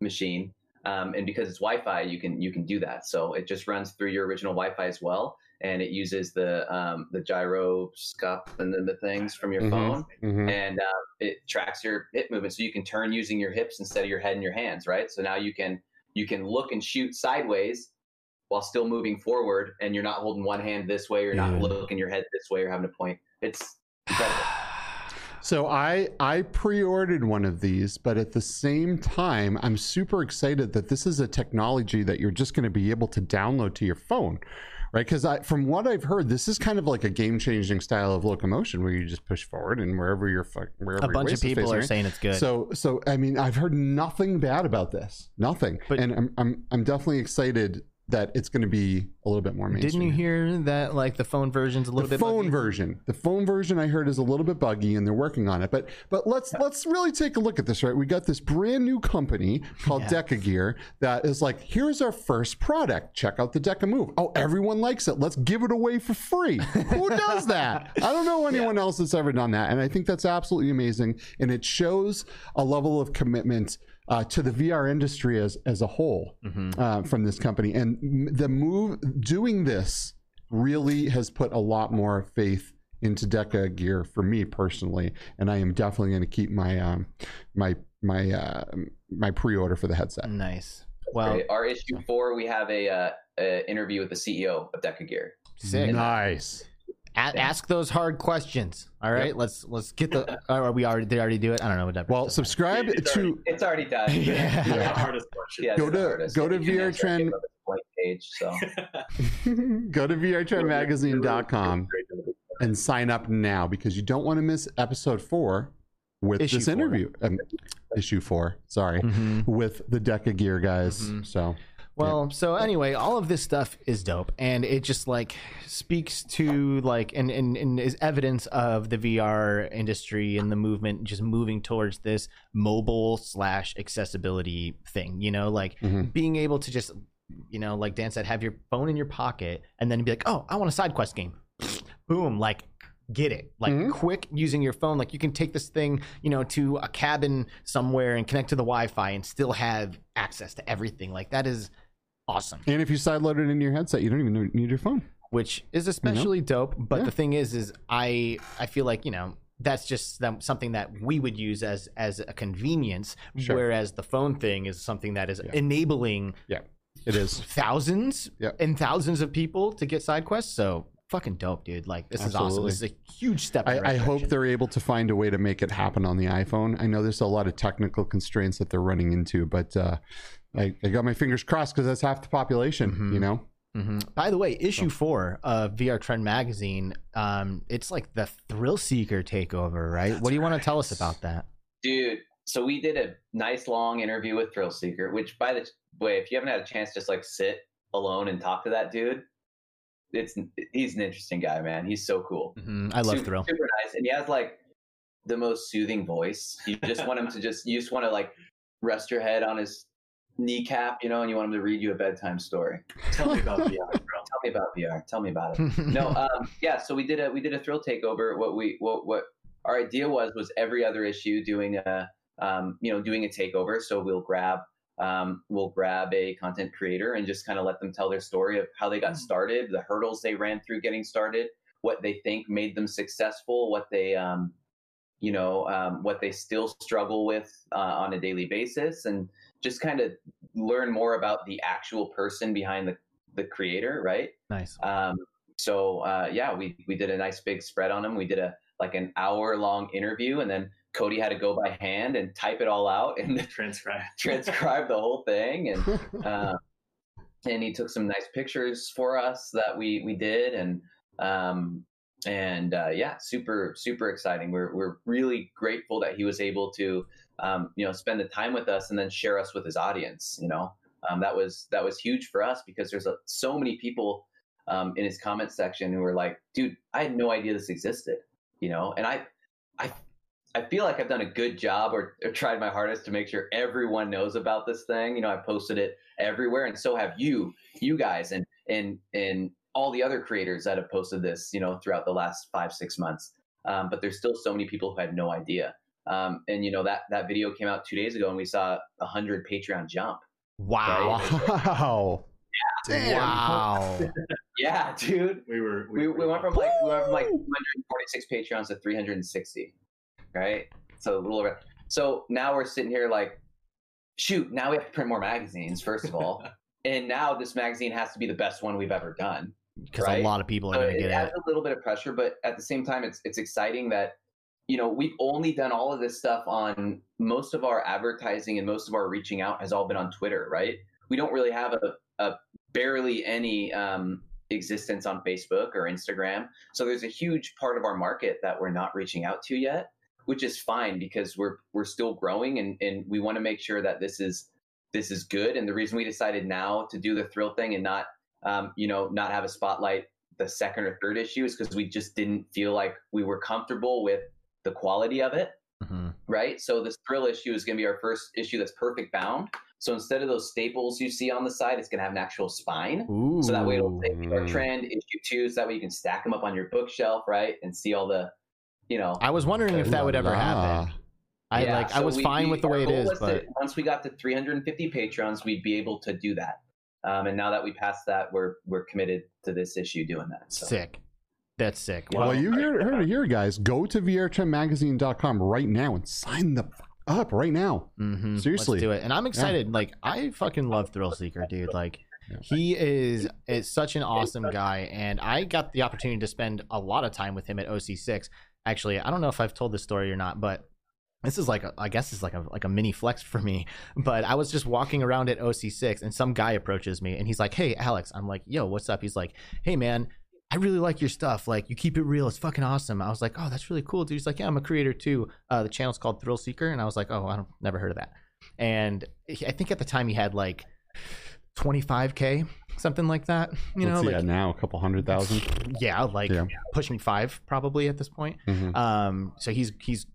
machine, um, and because it's Wi-Fi, you can you can do that. So it just runs through your original Wi-Fi as well, and it uses the um, the gyroscope and then the things from your Mhm. phone, Mhm. and uh, it tracks your hip movement, so you can turn using your hips instead of your head and your hands, right? So now you can you can look and shoot sideways while still moving forward, and you're not holding one hand this way, you're Yeah. not looking your head this way, or having to point. It's incredible. So I I pre-ordered one of these, but at the same time, I'm super excited that this is a technology that you're just going to be able to download to your phone, right? Because I, from what I've heard, this is kind of like a game-changing style of locomotion where you just push forward and wherever you're wherever A bunch of people are right? saying it's good. So so I mean, I've heard nothing bad about this, nothing, But- and I'm I'm I'm definitely excited that it's going to be a little bit more mainstream. Didn't you hear that like the phone version's a little bit? the bit phone buggy? version the phone version i heard is a little bit buggy and they're working on it but but let's let's really take a look at this right we got this brand new company called Yeah. DecaGear that is like here's our first product check out the DecaMove oh everyone likes it let's give it away for free who [laughs] does that i don't know anyone else that's ever done that and i think that's absolutely amazing and it shows a level of commitment uh, to the VR industry as as a whole Mhm. uh, from this company, and the move doing this really has put a lot more faith into DecaGear for me personally, and I am definitely going to keep my um, my my uh, my pre-order for the headset. Nice. Well, Great. Our issue four, we have a, uh, a interview with the CEO of DecaGear. sick. Nice. A- ask those hard questions. All right, let's let's get the. Are we already did already do it. I don't know what that. Well, subscribe It's to It's already done. [laughs] Yeah. The Yeah. hardest question. Yeah, Go it's the to- hardest. go to You VR Trend. it on this blank page. So [laughs] go to vrtrendmagazine.com and sign up now because you don't want to miss episode four with Issue this four. interview. Um, issue four, sorry, Mhm. with the DecaGear guys. Mhm. So Well, so anyway, all of this stuff is dope, and it just like speaks to like and, and and is evidence of the VR industry and the movement just moving towards this mobile slash accessibility thing. You know, like Mhm. being able to just you know, like Dan said, have your phone in your pocket and then be like, oh, I want a SideQuest game. [sniffs] Boom, like get it like Mhm. quick using your phone like you can take this thing you know to a cabin somewhere and connect to the wi-fi and still have access to everything like that is awesome And if you sideload it into your headset, you don't even need your phone. which is especially dope but Yeah. the thing is is i i feel like you know that's just something that we would use as as a convenience Sure. whereas the phone thing is something that is Yeah. enabling It is. thousands Yeah. and thousands of people to get side quests so fucking dope dude like this is awesome this is a huge step I, I hope they're able to find a way to make it happen on the iPhone. I know there's a lot of technical constraints that they're running into, but uh, I, I got my fingers crossed because that's half the population, Mhm. you know? Mhm. By the way, issue four of VR Trend magazine, um, it's like the thrill seeker takeover, right? what do you want to tell us about that? dude so we did a nice long interview with thrill seeker which by the way if you haven't had a chance just like sit alone and talk to that dude it's he's an interesting guy man he's so cool Mhm. I love super, thrill. super nice and he has like the most soothing voice you just want him to just you just want to like rest your head on his kneecap you know and you want them to read you a bedtime story. Tell me about [laughs] VR, bro. tell me about vr tell me about it. No [laughs] um yeah so we did a we did a thrill takeover. What we what what our idea was was every other issue doing a um you know doing a takeover. So we'll grab um we'll grab a content creator and just kind of let them tell their story of how they got started the hurdles they ran through getting started what they think made them successful what they um you know um, what they still struggle with uh, on a daily basis. And just kind of learn more about the actual person behind the the creator right nice. um, so uh, yeah, we we did a nice big spread on him. We did a like an hour long interview, and then Kody had to go by hand and type it all out and [laughs] Transcribe. [laughs] transcribe the whole thing. And uh, [laughs] and he took some nice pictures for us that we we did, and um, and uh, yeah, super super exciting. We're we're really grateful that he was able to um, you know spend the time with us and then share us with his audience. You know, um, that was that was huge for us because there's a, so many people um, in his comment section who were like, "Dude, I had no idea this existed," you know, and I, I, I feel like I've done a good job or, or tried my hardest to make sure everyone knows about this thing. You know, I posted it everywhere, and so have you, you guys, and and and all the other creators that have posted this, you know, throughout the last five six months. Um, but there's still so many people who had no idea. Um, and you know that that video came out two days ago, and we saw a hundred Patreon jump. Wow. [laughs] Wow. Damn. Wow. [laughs] Yeah, dude. We were. we, we went from like we went from like 246 Patreons to 360, right? So a little over. So now we're sitting here like, shoot, now we have to print more magazines. First of all, [laughs] and now this magazine has to be the best one we've ever done. because right? a lot of people are So going to it get adds it. a little bit of pressure, but at the same time, it's it's exciting that you know we've only done all of this stuff on most of our advertising and most of our reaching out has all been on Twitter, right? We don't really have a, a barely any um, existence on Facebook or Instagram, so there's a huge part of our market that we're not reaching out to yet, which is fine because we're we're still growing and and we want to make sure that this is this is good. And the reason we decided now to do the thrill thing and not um, you know not have a spotlight the second or third issue is because we just didn't feel like we were comfortable with the quality of it Mhm. right so this thrill issue is going to be our first issue that's perfect bound so instead of those staples you see on the side it's going to have an actual spine Ooh. so that way it'll say Ooh. our trend issue two so that way you can stack them up on your bookshelf right and see all the you know I was wondering if that would ever happen. I Yeah, like. I was we- fine we- with the way it goal is, was to- but once we got to 350 patrons, we'd be able to do that. Um, and now that we passed that, we're we're committed to this issue doing that. So. sick. That's sick. Well, Well, you heard, heard it here, guys. Go to vrtrendmagazine.com right now and sign the fuck up right now. mhm, seriously. let's do it. And I'm excited. Like, I fucking love Thrill Seeker, dude. Like, he is is such an awesome guy, and I got the opportunity to spend a lot of time with him at OC6. Actually, I don't know if I've told this story or not, but this is like a, I guess it's like a like a mini flex for me. [laughs] But I was just walking around at OC6, and some guy approaches me, and he's like, "Hey, Alex." I'm like, "Yo, what's up?" He's like, "Hey, man." I really like your stuff. Like you keep it real. It's fucking awesome. I was like, oh, that's really cool, dude. He's like, yeah, I'm a creator too. Uh, the channel's called Thrill Seeker, and I was like, oh, I don't never heard of that. And he- I think at the time he had like 25k, something like that. You What's know, like now? A couple hundred thousand? yeah, like Yeah. pushing five probably at this point. Mhm. Um, so he's he's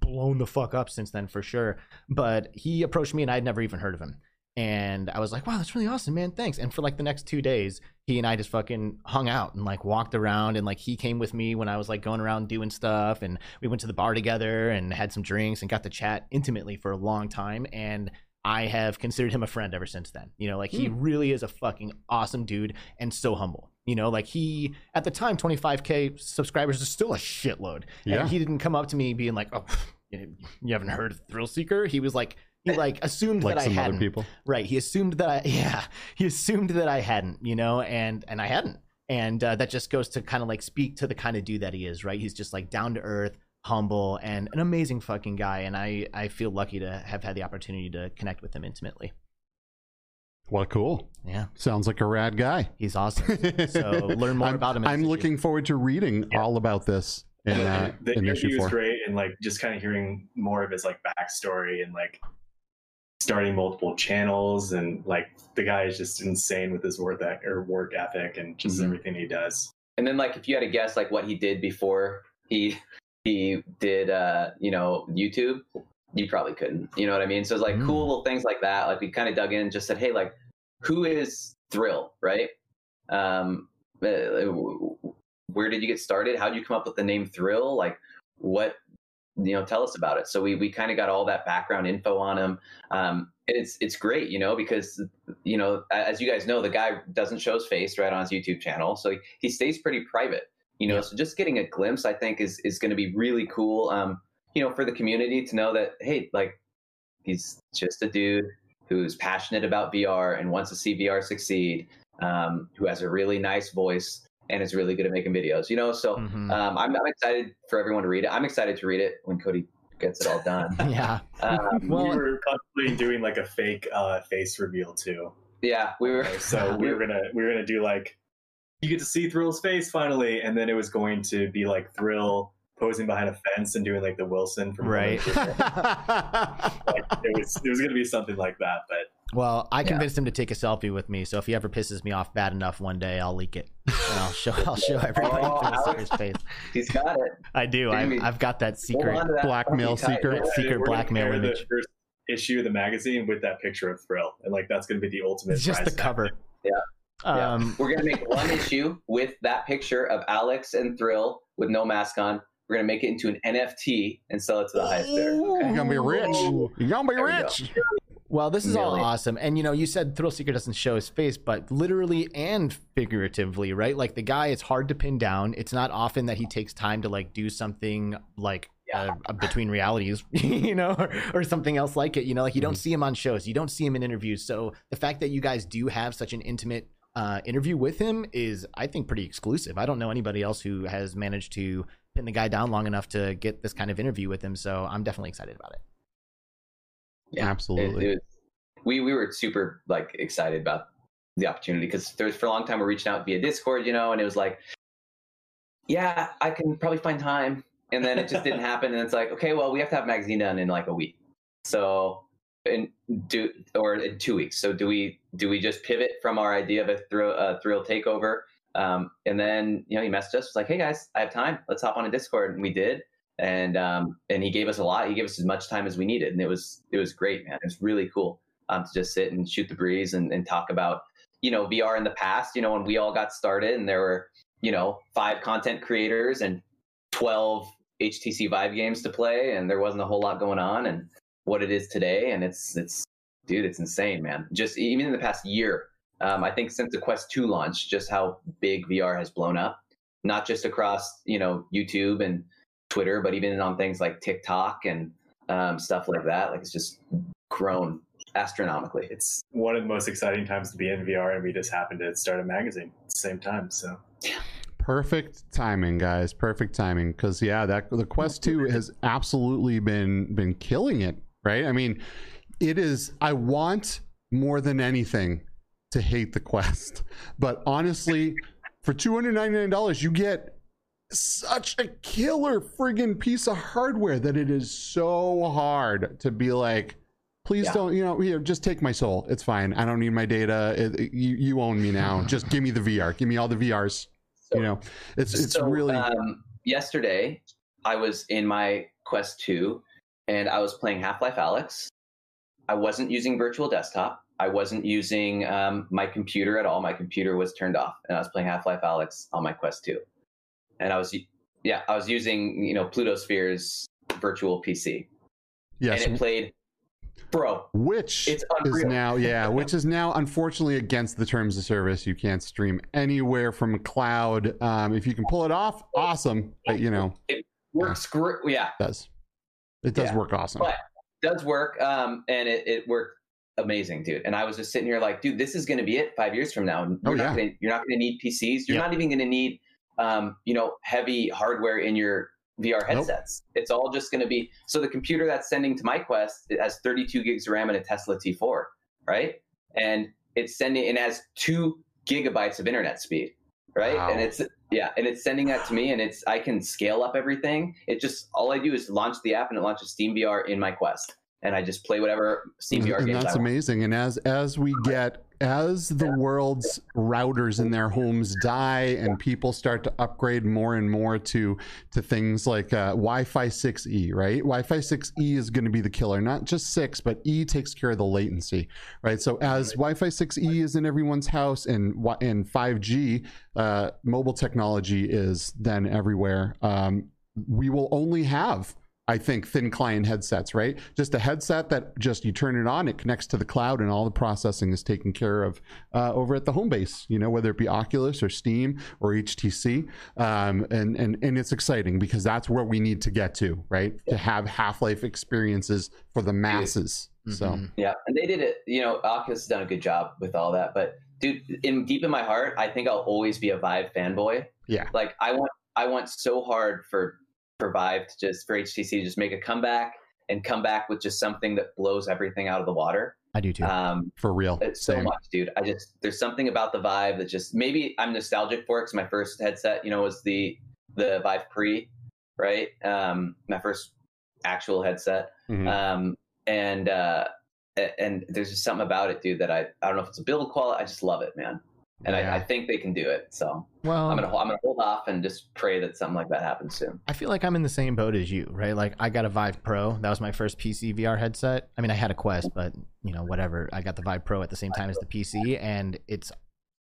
blown the fuck up since then for sure. But he approached me and I'd never even heard of him. And I was like, wow, that's really awesome, man. Thanks. And for like the next two days, he and I just fucking hung out and like walked around. And like he came with me when I was like going around doing stuff. And we went to the bar together and had some drinks and got to chat intimately for a long time. And I have considered him a friend ever since then. You know, like he hmm. really is a fucking awesome dude and so humble. You know, like he at the time 25k subscribers is still a shitload. Yeah. And he didn't come up to me being like, "Oh, you [laughs] you haven't heard of Thrill Seeker?" He was like he like assumed Like that I some other hadn't. people. Right. He assumed that I [laughs] yeah, he assumed that I hadn't, you know, and and I hadn't. And uh, that just goes to kind of like speak to the kind of dude that he is, right? He's just like down to earth, humble, and an amazing fucking guy. And I I feel lucky to have had the opportunity to connect with him intimately. Well, cool. Yeah, Sounds like a rad guy. he's awesome. So [laughs] learn more about him. I'm this issue. looking forward to reading all about this in, uh, the in issue interview was great, and like just kind of hearing more of his like backstory and like starting multiple channels, and like the guy is just insane with his work ethic or work ethic and just Mhm. everything he does. And then like if you had to guess like what he did before he he did uh, you know, YouTube, you probably couldn't. You know what I mean? So it's like Mm. cool little things like that. Like we kind of dug in and just said, hey, like who is Thrill, right? Um, uh, where did you get started? How did you come up with the name Thrill? Like what you know tell us about it so we, we kind of got all that background info on him um, and it's it's great you know because you know as you guys know the guy doesn't show his face right on his youtube channel so he, he stays pretty private you know Yeah. so just getting a glimpse i think is is going to be really cool um, you know for the community to know that hey like he's just a dude who's passionate about vr and wants to see vr succeed um, who has a really nice voice and is really good at making videos you know so Mhm. um, I'm, I'm excited for everyone to read it. I'm excited to read it when Kody gets it all done. [laughs] yeah. Um, Well- we were constantly doing like a fake uh, face reveal too. yeah, we were. So we were gonna we were gonna do like you get to see Thrill's face finally, and then it was going to be like Thrill posing behind a fence and doing like the Wilson from Right. [laughs] like, it was it was gonna be something like that, but Well, I Yeah. convinced him to take a selfie with me, so if he ever pisses me off bad enough one day, I'll leak it. And I'll show I'll show [laughs] everybody Oh, Thrill Alex. Seeker's face. He's got it. I do. I've, I've got that secret. that Blackmail puppy tight. secret. We're- secret we're blackmail pair the image. first issue of the magazine with that picture of Thrill, and like that's gonna be the ultimate. It's just the cover. Yeah. Yeah. Um, We're gonna make one [laughs] issue with that picture of Alex and Thrill with no mask on. We're gonna make it into an NFT and sell it to the highest bidder. You're gonna be rich. You're gonna be There go. rich. Well, this is all awesome. And you know, you said Thrill Seeker doesn't show his face, but literally and figuratively, right? Like the guy is hard to pin down. It's not often that he takes time to like do something like uh, uh, between realities, [laughs] you know, or, or, something else like it. You know, like you don't mm-hmm. see him on shows, you don't see him in interviews. So the fact that you guys do have such an intimate uh, interview with him is, I think, pretty exclusive. I don't know anybody else who has managed to pin the guy down long enough to get this kind of interview with him. So I'm definitely excited about it. Yeah, absolutely. It, it was, we we were super like excited about the opportunity because there's for a long time we're reaching out via Discord, you know, and it was like, yeah, I can probably find time, and then it just didn't [laughs] happen, and it's like, okay, well, we have to have magazine done in like a week, so in do or in two weeks. So do we do we just pivot from our idea of a thrill, uh, thrill takeover? Um, and then you know he messaged us, was like, hey guys, I have time, let's hop on a Discord, and we did. And um, and he gave us a lot. He gave us as much time as we needed, and it was it was great, man. It was really cool um, to just sit and shoot the breeze and, and talk about you know VR in the past. You know when we all got started, and there were you know five content creators and twelve HTC Vive games to play, and there wasn't a whole lot going on, and what it is today, and it's it's dude, it's insane, man. Just even in the past year, um, I think since the Quest 2 launch, just how big VR has blown up, not just across you know YouTube and Twitter, but even on things like TikTok and um, stuff like that. Like it's just grown astronomically. It's one of the most exciting times to be in VR, and we just happened to start a magazine at the same time. So. Perfect timing, guys. Perfect timing. Because yeah, that the Quest Two has absolutely been been killing it. Right. I mean, it is. I want more than anything to hate the Quest, but honestly, for two hundred ninety nine dollars, you get such a killer friggin' piece of hardware that it is so hard to be like Please yeah. don't, you know, here, just take my soul. It's fine. I don't need my data. It, you, you own me now. [laughs] just give me the VR. Give me all the VRs. So, you know, it's it's so, really. Um, yesterday, I was in my Quest 2 and I was playing Half Life Alyx. I wasn't using virtual desktop. I wasn't using um, my computer at all. My computer was turned off, and I was playing Half Life Alyx on my Quest 2. And I was, yeah, I was using you know PlutoSphere's virtual PC. Yes. And it played bro. Which is now, yeah, [laughs] which is now unfortunately against the terms of service. You can't stream anywhere from cloud. Um, if you can pull it off, awesome. But you know, it works great. Yeah, it does it does yeah. work awesome? But does work, um, and it, it worked amazing, dude. And I was just sitting here like, dude, this is going to be it five years from now. You're oh, not yeah. gonna, you're not going to need PCs. You're yeah. not even going to need, um, you know, heavy hardware in your VR headsets. Nope. It's all just going to be so the computer that's sending to my Quest it has 32 gigs of RAM and a Tesla T4, right? And it's sending it has two gigabytes of internet speed, right? Wow. And it's yeah, and it's sending that to me, and it's I can scale up everything. It just all I do is launch the app, and it launches Steam VR in my Quest and I just play whatever Steam VR games. that's amazing. And as as we get as the world's routers in their homes die and people start to upgrade more and more to to things like uh, Wi-Fi 6E, right? Wi-Fi 6E is going to be the killer. Not just six, but E takes care of the latency, right? So as Wi-Fi 6E is in everyone's house and and 5G uh, mobile technology is then everywhere, um, we will only have I think thin client headsets, right? Just a headset that just you turn it on, it connects to the cloud, and all the processing is taken care of uh, over at the home base. You know, whether it be Oculus or Steam or HTC, um, and and and it's exciting because that's where we need to get to, right? Yeah. To have Half Life experiences for the masses. Mm-hmm. So yeah, and they did it. You know, Oculus has done a good job with all that, but dude, in deep in my heart, I think I'll always be a Vive fanboy. Yeah, like I want I want so hard for Vive to just for HTC to just make a comeback and come back with just something that blows everything out of the water. I do too. Um, for real. It's so Same. much, dude. I just there's something about the Vive that just maybe I'm nostalgic for it because my first headset, you know, was the the Vive Pre, right? Um, my first actual headset. Mm-hmm. Um, and uh, and there's just something about it, dude, that I I don't know if it's a build quality. I just love it, man and yeah. I, I, think they can do it. So well, I'm gonna I'm gonna hold off and just pray that something like that happens soon. I feel like I'm in the same boat as you, right? Like I got a Vive Pro. That was my first PC VR headset. I mean, I had a Quest, but you know, whatever. I got the Vive Pro at the same time as the PC, and it's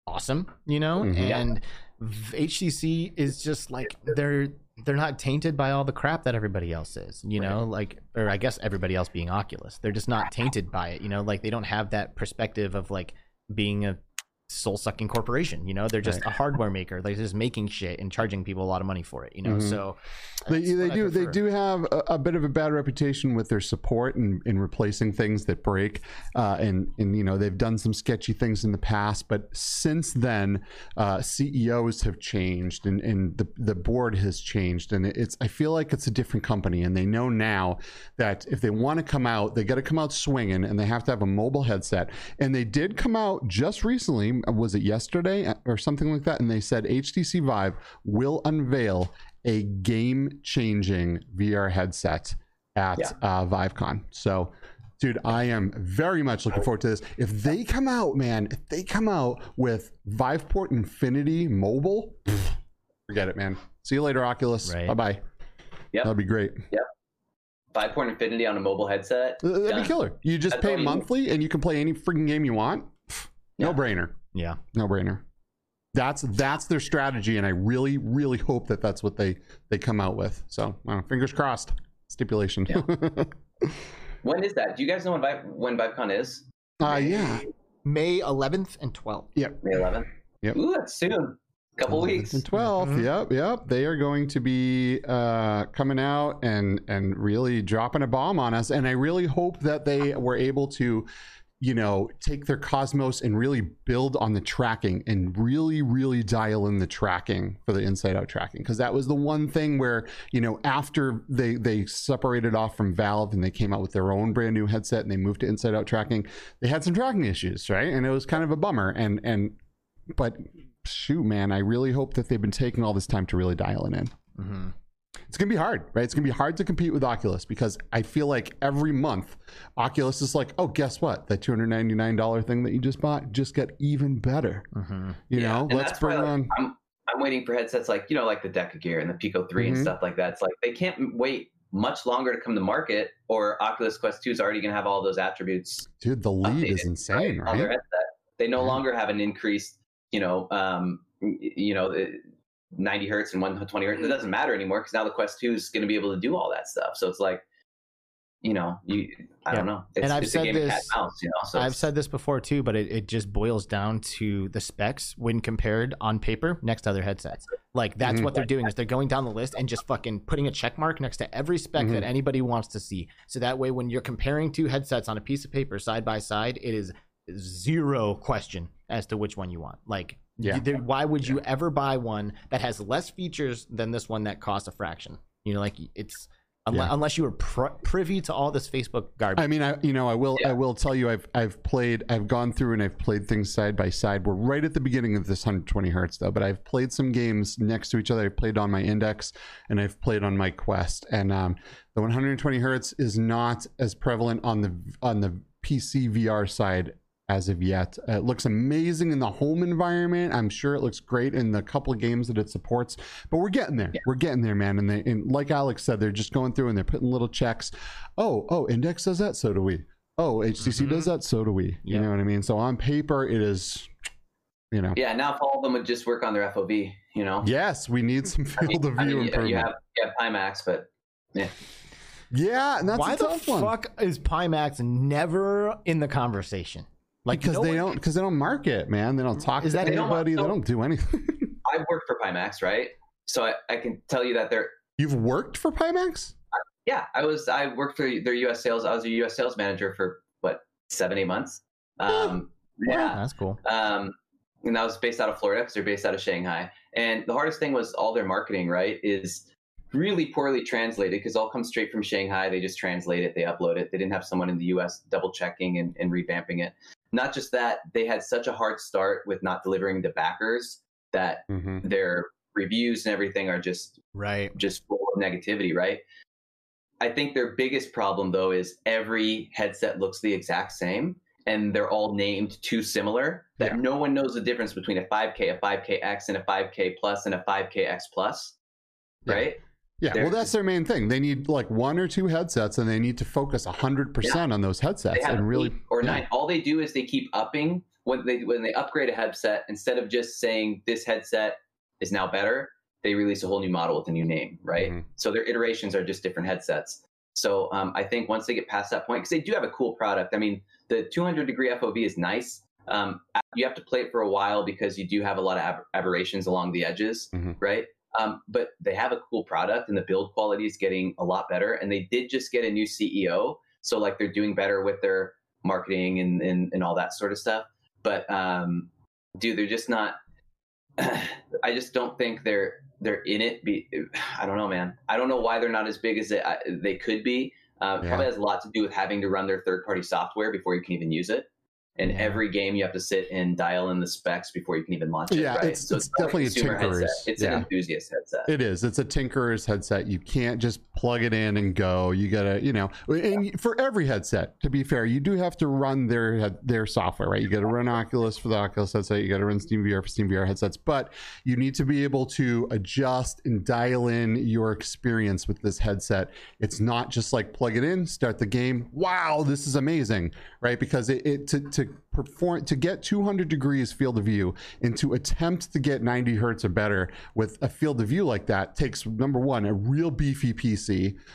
awesome. You know, mm-hmm. and HTC is just like they're they're not tainted by all the crap that everybody else is, you know, right. like, or I guess everybody else being Oculus. They're just not tainted by it, you know, like they don't have that perspective of like being a soul sucking corporation. You know, they're just a hardware maker. They're just making shit and charging people a lot of money for it. You know, Mhm. so They, they do they do have a, a bit of a bad reputation with their support and in replacing things that break, uh, and and you know they've done some sketchy things in the past, but since then uh, CEOs have changed and, and the the board has changed, and it's I feel like it's a different company, and they know now that if they want to come out, they got to come out swinging, and they have to have a mobile headset, and they did come out just recently, was it yesterday or something like that, and they said HTC Vive will unveil a game changing VR headset at Yeah. uh, ViveCon. So, dude, I am very much looking forward to this. If they come out, man, if they come out with Viveport Infinity Mobile, pff, forget it, man. See you later, Oculus. Right. Bye bye. Yep. That'd be great. Viveport infinity on a mobile headset. That'd be killer. You just That's all pay you monthly and you can play any freaking game you want. No Yeah. brainer. Yeah. No brainer. That's that's their strategy, and I really, really hope that that's what they they come out with. So, uh, fingers crossed. Stipulation. Yeah. [laughs] When is that? Do you guys know when Vive, when ViveCon is? uh, yeah. May 11th and 12th. Yep. May 11th. Yep. Ooh, that's soon. A couple weeks. and 12th. Mhm. Yep, yep. They are going to be uh, coming out and and really dropping a bomb on us. And I really hope that they were able to, you know, take their Cosmos and really build on the tracking and really, really dial in the tracking for the inside out tracking. Because that was the one thing where, you know, after they they separated off from Valve and they came out with their own brand new headset and they moved to inside out tracking, they had some tracking issues, right? And it was kind of a bummer. And and but shoot, man, I really hope that they've been taking all this time to really dial it in. Mm-hmm. It's gonna be hard, right? It's gonna be hard to compete with Oculus because I feel like every month Oculus is like, oh, guess what? That two hundred ninety nine dollar thing that you just bought just got even better. Mm-hmm. You Yeah, know, and let's that's why, bring like, on. I'm I'm waiting for headsets like you know like the DecaGear and the Pico 3 Mhm. and stuff like that. It's like they can't wait much longer to come to market, or Oculus Quest 2 is already going to have all those attributes Dude, the lead is insane, on their right? They no Yeah. longer have an increased, you know, um, you know, uh, 90 hertz and 120 hertz. It doesn't matter anymore because now the Quest 2 is going to be able to do all that stuff. So it's like, you know, you I don't know. It's, And I've it's said a game of cat this- mouse, you know. So I've said this before too, but it, it just boils down to the specs when compared on paper next to other headsets. Like that's Mhm. what they're doing is they're going down the list and just fucking putting a check mark next to every spec Mhm. that anybody wants to see. So that way, when you're comparing two headsets on a piece of paper side by side, it is zero question as to which one you want. Like, Yeah. there- why would you ever buy one that has less features than this one that costs a fraction? You know, like it's unle- Yeah. unless you were pr- privy to all this Facebook garbage. I mean, I you know, I will I will tell you, I've I've played, I've gone through and I've played things side by side. We're right at the beginning of this 120 hertz though, but I've played some games next to each other. I've played on my Index and I've played on my Quest, and um, the 120 hertz is not as prevalent on the on the PC VR side as of yet. Uh, it looks amazing in the home environment. I'm sure it looks great in the couple of games that it supports, but we're getting there. We're getting there, man. And they, and like Alex said, they're just going through and they're putting little checks. Oh, oh, Index does that, so do we. Oh, HTC Mhm. does that, so do we. You know what I mean? So on paper, it is, you know, yeah, now if all of them would just work on their FOV, you know. yes, we need some I mean- field of I view mean, you- improvement. you have you have Pimax, but yeah, Yeah, and that's Why a the tough one. fuck is Pimax never in the conversation? Like because no they one- don't because they don't market, man. They don't talk Is to that- They don't- anybody. They don't do anything. [laughs] I've worked for Pimax, right? So I, I can tell you that they're You've worked for Pimax? yeah, I was I worked for their US sales. I was a US sales manager for what, seven, eight months. Um yeah. That's cool. Um and that was based out of Florida because they're based out of Shanghai. And the hardest thing was all their marketing, right, is really poorly translated because all comes straight from Shanghai. They just translate it, they upload it. They didn't have someone in the US double checking and, and revamping it. Not just that, they had such a hard start with not delivering to backers that Mm-hmm. their reviews and everything are just Right. just full of negativity, right? I think their biggest problem though is every headset looks the exact same and they're all named too similar that Yeah. no one knows the difference between a 5K, a 5KX, and a 5K plus and a 5KX plus, Yeah. right? Yeah, They're well, that's their main thing. They need like one or two headsets, and they need to focus hundred percent on those headsets and really. or yeah. nine. All they do is they keep upping when they when they upgrade a headset instead of just saying this headset is now better. They release a whole new model with a new name, right? Mhm. So their iterations are just different headsets. So um, I think once they get past that point, because they do have a cool product. I mean, the 200 degree FOV is nice, Um, you have to play it for a while because you do have a lot of ab- aberrations along the edges, Mhm. right? Um, but they have a cool product and the build quality is getting a lot better. And they did just get a new CEO. So like they're doing better with their marketing and, and, and all that sort of stuff. But um, dude, they're just not, [clears throat] I just don't think they're, they're in it. Be, I don't know, man. I don't know why they're not as big as they, I- they could be. Uh, Yeah. Probably has a lot to do with having to run their third party software before you can even use it. And Yeah. every game you have to sit and dial in the specs before you can even launch it. Yeah, right? it's- it's not definitely a consumer headset. tinkerer's, It's yeah. an enthusiast headset. It is. It's a tinkerer's headset. You can't just plug it in and go. You gotta, you know, and for every headset, to be fair, you do have to run their their software, right? You got to run Oculus for the Oculus headset. You got to run Steam VR for Steam VR headsets, but you need to be able to adjust and dial in your experience with this headset. It's not just like plug it in, start the game. Wow, this is amazing, right? Because it, it to to perform to get 200 degrees field of view and to attempt to get 90 hertz or better with a field of view like that takes number one a real beefy PC,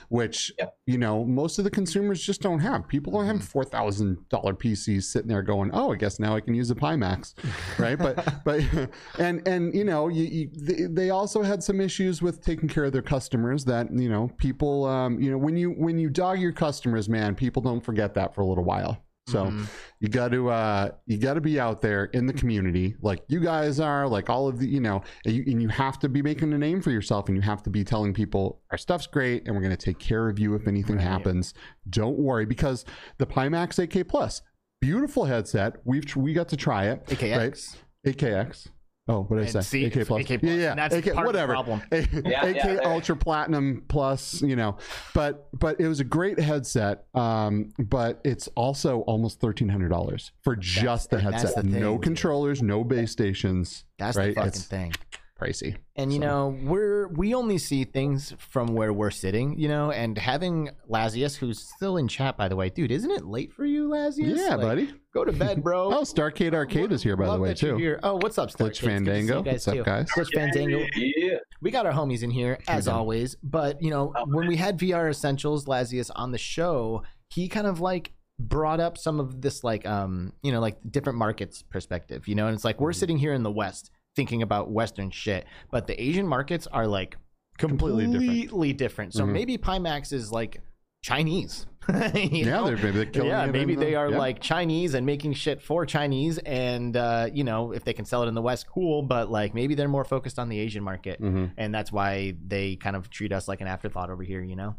which Yep. you know most of the consumers just don't have. People don't have four thousand dollar PCs sitting there going, "Oh, I guess now I can use a Pimax," [laughs] right? But but [laughs] and and you know you, you, they, they also had some issues with taking care of their customers. That you know people um, you know when you when you dog your customers, man, people don't forget that for a little while. So Mhm. you got to uh you got to be out there in the community like you guys are like all of the you know and you, and you have to be making a name for yourself and you have to be telling people our stuff's great and we're going to take care of you if anything Right. happens don't worry because the pimax 8k plus beautiful headset we've tr- we got to try it AKX. right 8kx oh what did i say see, ak plus AK yeah plus, yeah and that's AK, part of the whatever problem. A- Yeah, AK yeah. Ultra Platinum Plus, you know, but but it was a great headset. Um, but it's also almost thirteen hundred dollars for just the headset. the no controllers, no base stations. That's right? the fucking It's thing. Pricey. And you So- know, we're we only see things from where we're sitting, you know, and having Lazius, who's still in chat by the way, dude, isn't it late for you, Lazius? Yeah, Like, buddy. Go to bed, bro. [laughs] Oh, Starcade Arcade is here by the way too. here. Oh, what's up, Star Glitch Kids? Good to see you Fandango. What's up, too. guys? Glitch Fandango. Yeah. We got our homies in here as done. always, but you know, Oh, when we had VR Essentials Lazius on the show, he kind of like brought up some of this like um, you know, like different markets perspective, you know, and it's like we're Mm-hmm. sitting here in the West thinking about western shit, but the Asian markets are like Completely completely different. different. So Mhm. maybe Pimax is like Chinese. [laughs] you Yeah, they're maybe they're killing yeah, it maybe they the- are yeah. like Chinese and making shit for Chinese, and uh, you know if they can sell it in the West, cool. But like maybe they're more focused on the Asian market, Mhm. and that's why they kind of treat us like an afterthought over here. You know,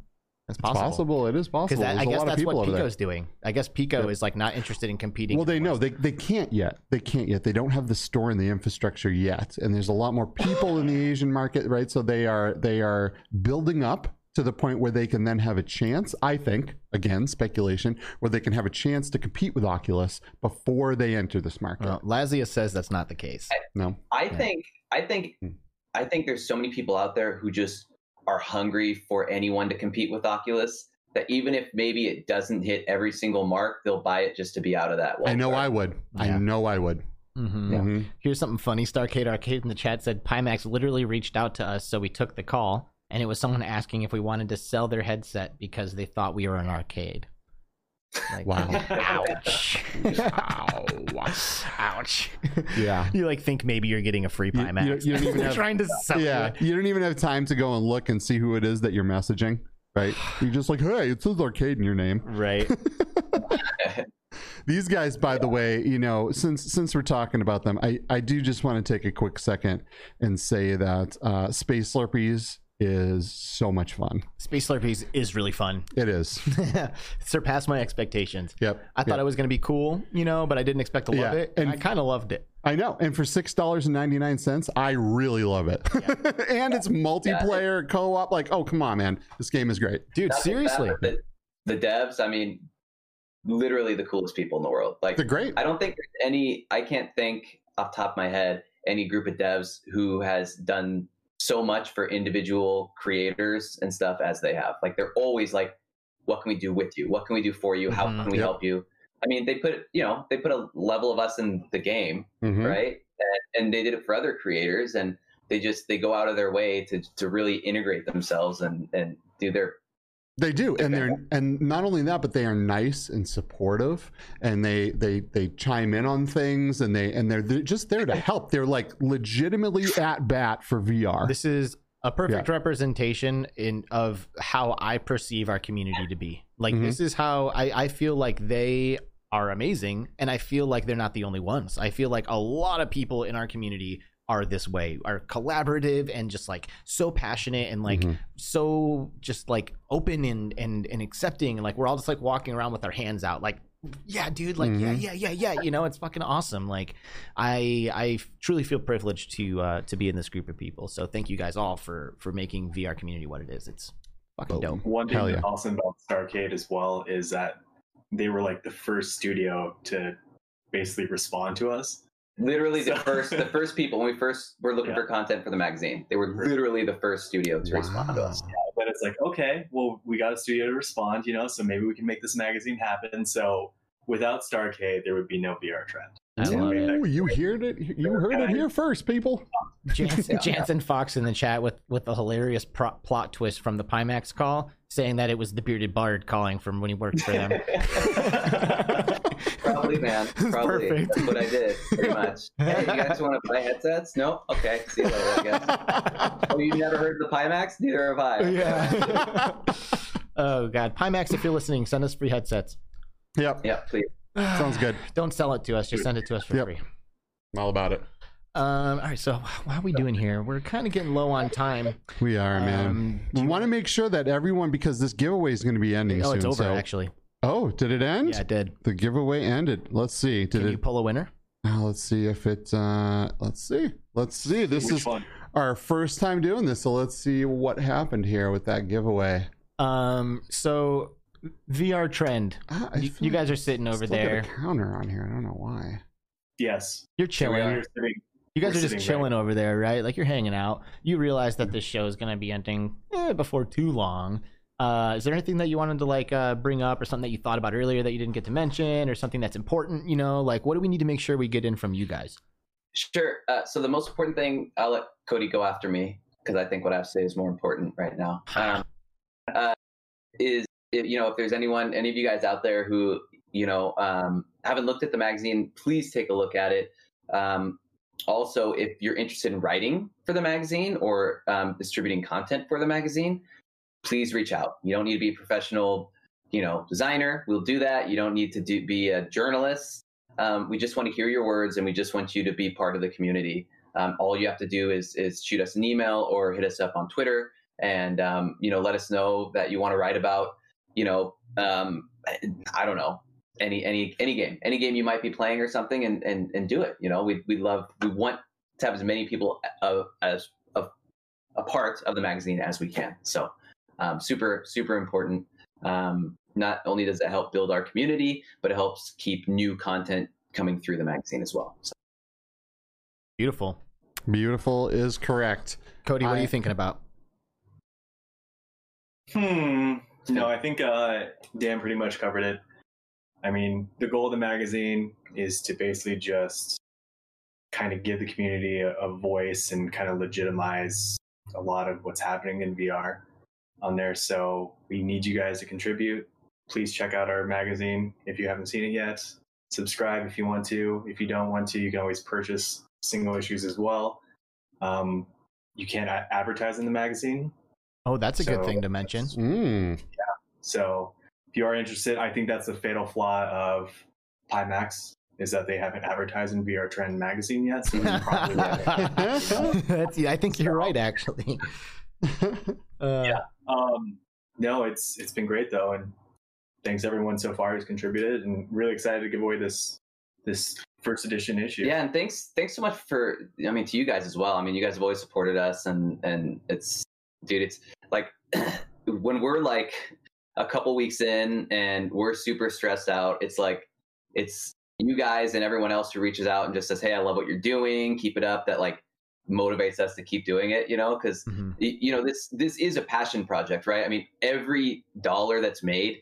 It's possible. possible. It is possible. Because There's I a guess lot of that's people what over there. Pico's doing. I guess Pico Yep. is like not interested in competing. Well, they know they, they can't yet. They can't yet. They don't have the store and the infrastructure yet, and there's a lot more people in the Asian market, right? So they are they are building up to the point where they can then have a chance. I think, again, speculation, where they can have a chance to compete with Oculus before they enter this market. Well, Lazia says that's not the case. no, I Yeah. think I think Hmm. I think there's so many people out there who just are hungry for anyone to compete with Oculus that even if maybe it doesn't hit every single mark, they'll buy it just to be out of that. I know wildcard. I would. I know I would. hmm Mhm. Here's something funny. Starcade Arcade in the chat said Pimax literally reached out to us, so we took the call, and it was someone asking if we wanted to sell their headset because they thought we were an arcade. Like, Wow. Ouch. Ow. [laughs] Ouch. Yeah. You like think maybe you're getting a free You- Pimax. you- you don't [laughs] even They're have- trying to sell yeah, you. you don't even have time to go and look and see who it is that you're messaging, right? You're just like, hey, it says arcade in your name. Right. [laughs] These guys, by the way, you know, since since we're talking about them, I I do just want to take a quick second and say that uh, Space Slurpees is so much fun. Space Slurpees is really fun. [laughs] It is. Surpassed my expectations. Yep. I thought Yep. it was going to be cool, you know, but I didn't expect to love Yeah, it. and- And I kind of loved it. I know. And for six dollars and ninety nine cents, I really love it. [laughs] and it's multiplayer co-op. Like, oh come on, man, this game is great. Dude, Not seriously. but the, the devs, I mean, literally the coolest people in the world. Like They're great. I don't think there's any. I can't think off the top of my head any group of devs who has done so much for individual creators and stuff as they have. Like they're always like, "What can we do with you? What can we do for you? How Mhm. can we Yep. help you?" I mean, they put you know they put a level of us in the game, Mhm. right? And, and they did it for other creators, and they just they go out of their way to to really integrate themselves and and do their They do, and they're and not only that, but they are nice and supportive, and they they they chime in on things, and they and they're, they're just there to help. They're like legitimately at bat for VR. This is a perfect representation in of how I perceive our community to be. Like Mhm. this is how I, I feel like they are amazing, and I feel like they're not the only ones. I feel like a lot of people in our community are this way, are collaborative and just like so passionate and like Mhm. so just like open and and and accepting and like we're all just like walking around with our hands out like yeah dude like yeah Mhm. yeah yeah yeah you know it's fucking awesome like i i truly feel privileged to uh to be in this group of people so thank you guys all for for making vr community what it is it's fucking Boom. dope One thing Hell that's yeah. awesome about Starcade as well is that they were like the first studio to basically respond to us. Literally the first, the first people when we first were looking Yeah. for content for the magazine. They were literally the first studio to respond to us. Wow. But it's like, okay, well, we got a studio to respond, you know, so maybe we can make this magazine happen. So without Starcade, there would be no VR trend. I love it. You heard it. You heard it here first, people. Jansen, [laughs] Jansen Fox in the chat with with a hilarious pro- plot twist from the Pimax call, saying that it was the bearded bard calling from when he worked for them. [laughs] Probably, man. [laughs] Probably. perfect. That's what I did, pretty much. Hey, you guys want to buy headsets? No? Okay. See you later, I guess. Oh, you never heard the Pimax? Neither have I. yeah. oh god, Pimax, if you're listening, send us free headsets. Yep, Yeah, please. Sounds good. [sighs] Don't sell it to us; just send it to us for Yep. free. All about it. Um, all right, so how are we doing here? We're kind of getting low on time. We are, man. Um, we want to make sure that everyone, because this giveaway is going to be ending oh, soon. it's over so- actually. Oh, did it end? Yeah, it did. The giveaway ended. Let's see. Did Can it? you pull a winner? Now, let's see if it. Uh, let's see. Let's see. This Which is one? our first time doing this, so let's see what happened here with that giveaway. Um, so VR trend. I You, you guys are sitting over still got there. a counter on here. I don't know why. Yes. You're So we chilling. are sitting- You guys We're just sitting chilling over there, right? Like you're hanging out. You realize that this show is gonna be ending eh, before too long. Uh, is there anything that you wanted to like uh, bring up, or something that you thought about earlier that you didn't get to mention, or something that's important? You know, like what do we need to make sure we get in from you guys? Sure. Uh, so the most important thing, I'll let Kody go after me because I think what I have to say is more important right now. [sighs] Um, uh, is you know if there's anyone, any of you guys out there who you know um, haven't looked at the magazine, please take a look at it. Um, also, if you're interested in writing for the magazine or um, distributing content for the magazine, please reach out. You don't need to be a professional, you know, designer. We'll do that. You don't need to do, be a journalist. Um, we just want to hear your words, and we just want you to be part of the community. Um, all you have to do is is shoot us an email or hit us up on Twitter, and um, you know, let us know that you want to write about, you know, um, I don't know, any any any game, any game you might be playing or something, and and and do it. You know, we we love we want to have as many people uh, as of a part of the magazine as we can. So, um, super super important. Um, not only does it help build our community, but it helps keep new content coming through the magazine as well. So, Beautiful, Beautiful is correct. Kody. What are you thinking about? Hmm. No, I think uh, Dan pretty much covered it. I mean, the goal of the magazine is to basically just kind of give the community a, a voice and kind of legitimize a lot of what's happening in VR on there. So we need you guys to contribute. Please check out our magazine if you haven't seen it yet. Subscribe if you want to. If you don't want to, you can always purchase single issues as well. Um, you can't a- advertise in the magazine, Oh, that's a good thing to mention. Mm. So if you are interested, I think that's the fatal flaw of Pimax is that they haven't advertised in VR Trend magazine yet. So it's probably [laughs] That's, I think you're right, actually. [laughs] Uh, um, no, it's it's been great though, and thanks everyone so far who's contributed, and really excited to give away this this first edition issue. yeah, and thanks thanks so much for I mean to you guys as well. I mean, you guys have always supported us, and and it's dude, it's like [clears throat] when we're like a couple weeks in and we're super stressed out. It's like it's you guys and everyone else who reaches out and just says, "Hey, I love what you're doing. Keep it up." That like motivates us to keep doing it. You know, because mhm. you know this this is a passion project right i mean every dollar that's made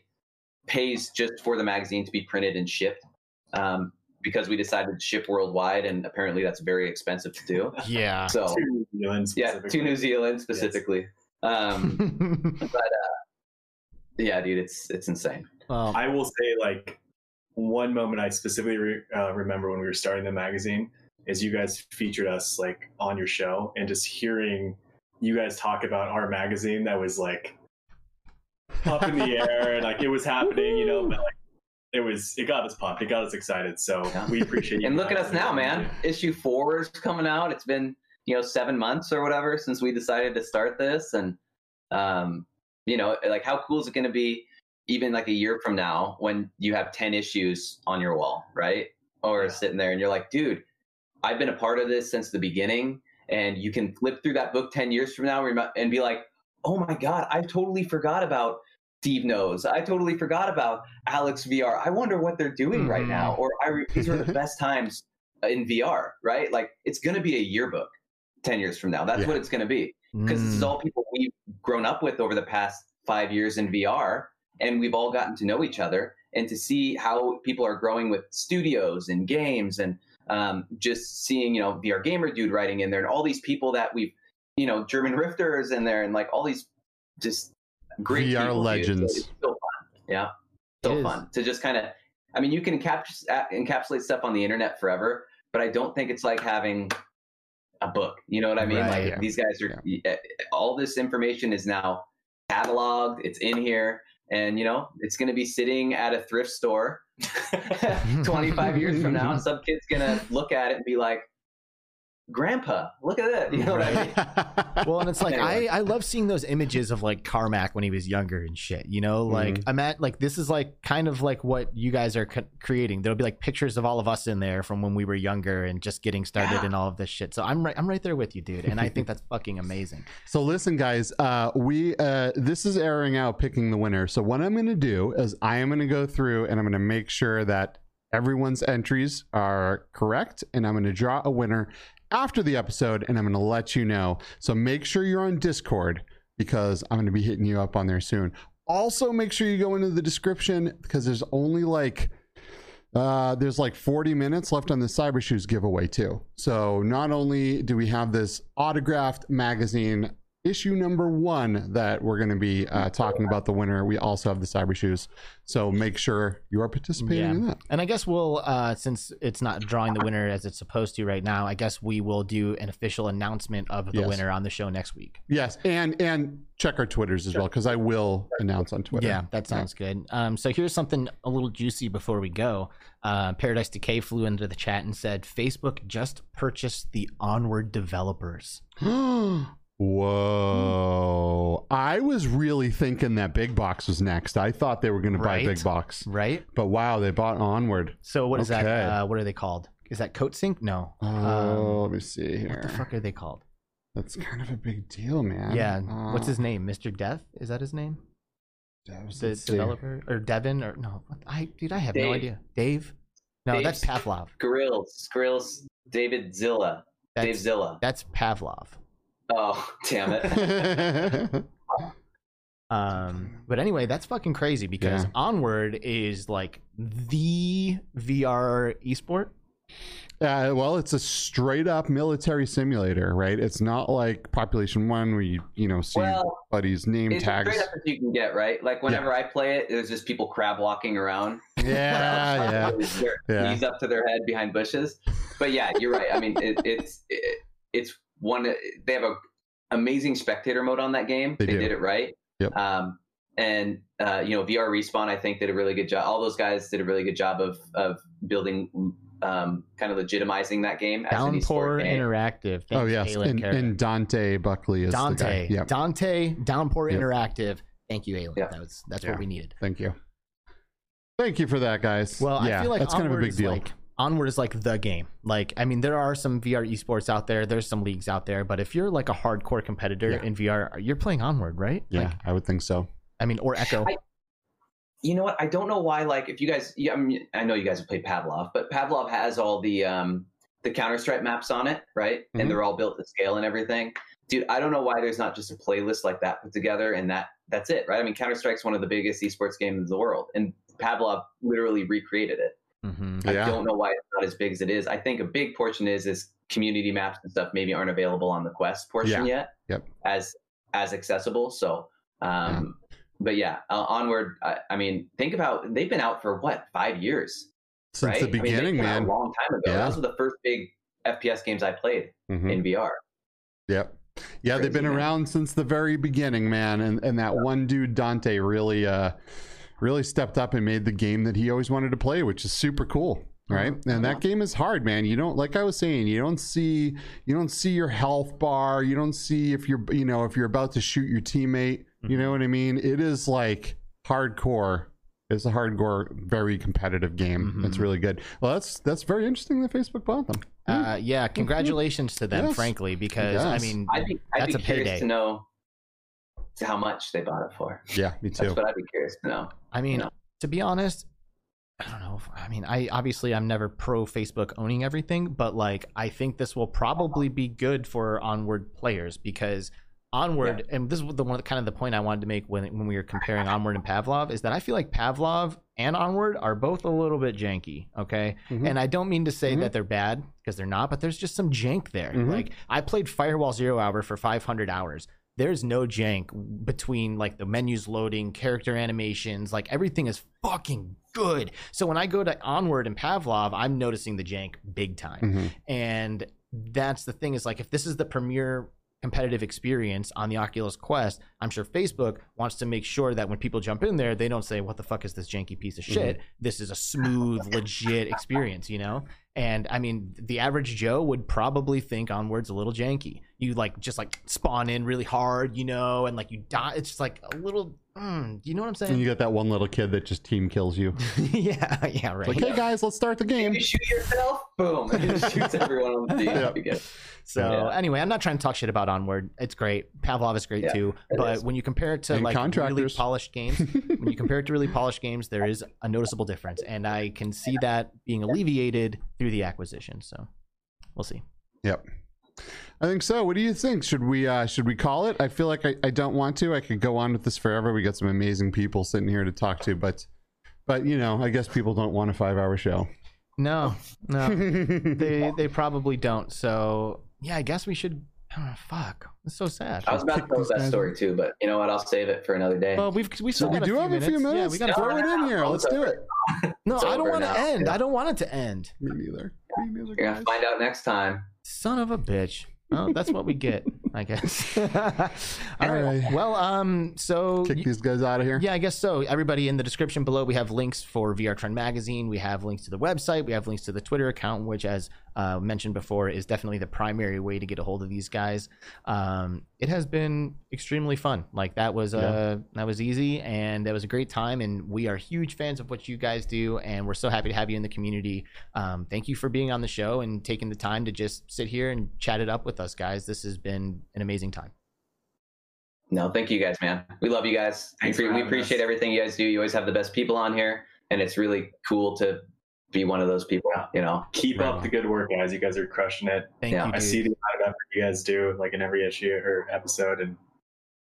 pays just for the magazine to be printed and shipped um, because we decided to ship worldwide and apparently that's very expensive to do [laughs] Yeah. so To New Zealand yeah to new zealand specifically um, [laughs] yeah, dude, it's it's insane. Well, I will say, like, one moment I specifically re- uh, remember when we were starting the magazine is you guys featured us like on your show, and just hearing you guys talk about our magazine that was like up in the air, and like it was [laughs] happening, you know, but like it was, it got us pumped, it got us excited. So Yeah. we appreciate you. And look at us now, man. Issue four is coming out. It's been you know seven months or whatever since we decided to start this, and um, you know, like how cool is it going to be even like a year from now when you have ten issues on your wall, right? Or Yeah. sitting there and you're like, dude, I've been a part of this since the beginning, and you can flip through that book ten years from now and be like, oh my god, I totally forgot about. Steve knows. I totally forgot about Alex VR. I wonder what they're doing right Mhm. now. Or I re- these were the [laughs] best times in VR, right? Like it's going to be a yearbook 10 years from now. That's Yeah. what it's going to be because this is mm, all people we've grown up with over the past five years in VR. And we've all gotten to know each other and to see how people are growing with studios and games and um, just seeing, you know, VR Gamer Dude writing in there and all these people that we've, you know, German Rifters in there and like all these just great VR people, legends. It's so fun. Yeah. So fun to just kind of, I mean, you can cap- encapsulate stuff on the internet forever, but I don't think it's like having a book. You know what I mean? Right, like yeah. these guys are, eh, all this information is now cataloged, it's in here, and you know, it's going to be sitting at a thrift store [laughs] 25 years from now, and some kid's going to look at it and be like, Grandpa, look at that. You know what I mean? [laughs] well, and it's like Anyway. I I love seeing those images of like Carmack when he was younger and shit. You know, like I'm at like this is like kind of like what you guys are co- creating. There'll be like pictures of all of us in there from when we were younger and just getting started Yeah. and all of this shit. So I'm right I'm right there with you, dude, and I think that's fucking amazing. [laughs] So listen, guys, uh, we uh, this is airing out picking the winner. So what I'm going to do is I am going to go through and I'm going to make sure that everyone's entries are correct, and I'm going to draw a winner after the episode, and I'm going to let you know. So make sure you're on Discord because I'm going to be hitting you up on there soon. Also, make sure you go into the description because there's only like uh, there's like 40 minutes left on the Cybershoes giveaway, too. So, not only do we have this autographed magazine issue number one that we're going to be uh, talking about the winner, we also have the Cybershoes. So, make sure you are participating in that. And I guess we'll, uh, since it's not drawing the winner as it's supposed to right now, I guess we will do an official announcement of the Yes. winner on the show next week. Yes. And and check our Twitters as well because I will announce on Twitter. Yeah, that sounds good. Um, so here's something a little juicy before we go. Uh, Paradise Decay flew into the chat and said Facebook just purchased the Onward developers. [gasps] [gasps] Whoa. I was really thinking that BigBox was next. I thought they were going to buy BigBox. Right. But wow, they bought Onward. So what is Okay. that? Uh, what are they called? Is that Coatsink? No. Oh, Um, let me see here. what the fuck are they called? That's kind of a big deal, man. yeah. Uh, What's his name? Mr. Death? Is that his name? Devs, The let's see. developer or Devin or no? I dude, I have no idea. Dave? No, that's Pavlov. Grills, Grills, David Zilla, Dave Zilla. that's Pavlov. Oh, [laughs] damn it. [laughs] Um, but anyway, that's fucking crazy because Yeah. Onward is like the VR esport. Uh, well, it's a straight up military simulator, right? It's not like Population One where you you know see Well, buddies' name It's tags. straight up as you can get, right? Like whenever I play it, there's just people crab walking around. Yeah, [laughs] yeah. With their Yeah. knees up to their head behind bushes. But yeah, you're right. I mean, it, it's it, it's one. They have a amazing spectator mode on that game. They do. did it right. Yep. Um, and uh, you know, VR Respawn, I think, did a really good job. All those guys did a really good job of of building, um, kind of legitimizing that game. As an Downpour game. Interactive. oh Thanks, yes, and, and Dante Buckley is the Dante. guy. Yeah, Dante. Downpour Yep. Interactive. Thank you, Aelin. Yeah. That was that's Yeah. what we needed. thank you. Thank you for that, guys. Well, yeah, I feel like that's Onward kind of a big deal. like Onward is like the game. Like, I mean, there are some VR esports out there. There's some leagues out there, but if you're like a hardcore competitor Yeah. in VR, you're playing Onward, right? yeah, Like, I would think so. I mean, or Echo. I- you know what? I don't know why. Like, if you guys, yeah, I mean, I know you guys have played Pavlov, but Pavlov has all the um, the Counter Strike maps on it, right? Mhm. And they're all built to scale and everything. Dude, I don't know why there's not just a playlist like that put together, and that that's it, right? I mean, Counter Strike's one of the biggest esports games in the world, and Pavlov literally recreated it. Hmm I don't know why it's not as big as it is. I think a big portion is is community maps and stuff maybe aren't available on the Quest portion yet, Yep. as as accessible. So, um, but yeah, uh, onward. I, I mean, think about they've been out for what five years, Since right? the I mean, beginning, man. a long time ago. Yeah. Those were the first big FPS games I played Mhm. in VR. Yep. Yeah, they've been man. around since the very beginning, man. And and that one dude Dante really uh really stepped up and made the game that he always wanted to play, which is super cool. Right. Mm-hmm. And that game is hard, man. You don't like I was saying, you don't see you don't see your health bar, you don't see if you're you know, if you're about to shoot your teammate. You Mm-hmm. know what I mean? It is like hardcore. It's a hardcore, very competitive game. Mhm. It's really good. Well, that's that's very interesting that Facebook bought them. Uh, yeah, congratulations to them, Yes. frankly, because I mean, I'd be, I'd That's be a curious payday. to know how much they bought it for. yeah, me too. That's what I'd be curious to know. I mean, Yeah. to be honest, I don't know. I mean, I obviously I'm never pro Facebook owning everything, but like I think this will probably be good for Onward players because Onward, and this was the one kind of the point I wanted to make when when we were comparing [laughs] Onward and Pavlov is that I feel like Pavlov and Onward are both a little bit janky. Okay, Mhm. and I don't mean to say Mhm. that they're bad because they're not, but there's just some jank there. Mhm. Like I played Firewall Zero Hour for 500 hours. There's no jank between like the menus loading, character animations, like everything is fucking good. So when I go to Onward and Pavlov, I'm noticing the jank big time. Mhm. And that's the thing is like if this is the premier competitive experience on the Oculus Quest, I'm sure Facebook wants to make sure that when people jump in there, they don't say, "What the fuck is this janky piece of shit?" This is a smooth, [laughs] legit experience, you know. And I mean, the average Joe would probably think Onward's a little janky. You like just like spawn in really hard, you know, and like you die. It's just like a little, mm, you know what I'm saying? And saying? you got that one little kid that just team kills you. [laughs] yeah, yeah, right. Like, hey guys, let's start the game. You shoot yourself, boom, and [laughs] it shoots [laughs] everyone on the team. Yeah. You So Yeah. anyway, I'm not trying to talk shit about Onward. It's great. Pavlov is great Yeah, too. But is. when you compare it to And like really polished games, when you compare it to really polished games, there is a noticeable difference, and I can see that being alleviated through the acquisition. So we'll see. Yep. I think so. What do you think? Should we uh should we call it? I feel like I, I don't want to. I could go on with this forever. We got some amazing people sitting here to talk to, but but you know, I guess people don't want a five hour show. No, no, [laughs] they they probably don't. So yeah, I guess we should. Oh, fuck, it's so sad. I was about to Kick tell that story too, but you know what? I'll save it for another day. Well, we've we so still we got do a have few a few minutes. Yeah, we got. No, Throw it in here. Let's do it. No, I don't want to end. Yeah. I don't want it to end. Me neither. Me neither. You're gonna guys. find out next time. Son of a bitch. Oh, that's what we get, [laughs] I guess. [laughs] All right. right. Well, um, so Kick y- these guys out of here. yeah, I guess so. Everybody in the description below, we have links for VR Trend Magazine. We have links to the website. We have links to the Twitter account, which, as uh, mentioned before, is definitely the primary way to get a hold of these guys. Um, it has been extremely fun. Like that was uh, that was easy, and that was a great time. And we are huge fans of what you guys do, and we're so happy to have you in the community. Um, thank you for being on the show and taking the time to just sit here and chat it up with us, guys. This has been an amazing time. No, thank you guys, man. We love you guys. We, Thanks for pre- we appreciate us. everything you guys do. You always have the best people on here, and it's really cool to be one of those people. You know, Keep Right up on. the good work, guys. You guys are crushing it. Thank Yeah, you. I see the amount of effort you guys do, like in every issue or episode, and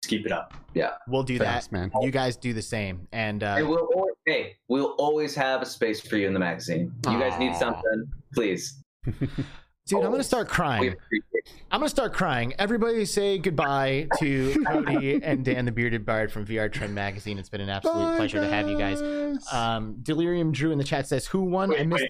just keep it up. Yeah, we'll do Thanks, that. man. You guys do the same. And uh, and we'll always, hey, we'll always have a space for you in the magazine. You guys need something, please. [laughs] dude, I'm gonna always. start We crying. Appreciate it. I'm gonna start crying. Everybody say goodbye to Kody and Dan the Bearded Bard from VR Trend Magazine. It's been an absolute Bye, pleasure to have you guys. Um, Delirium Drew in the chat says, "Who won?" I Wait, missed.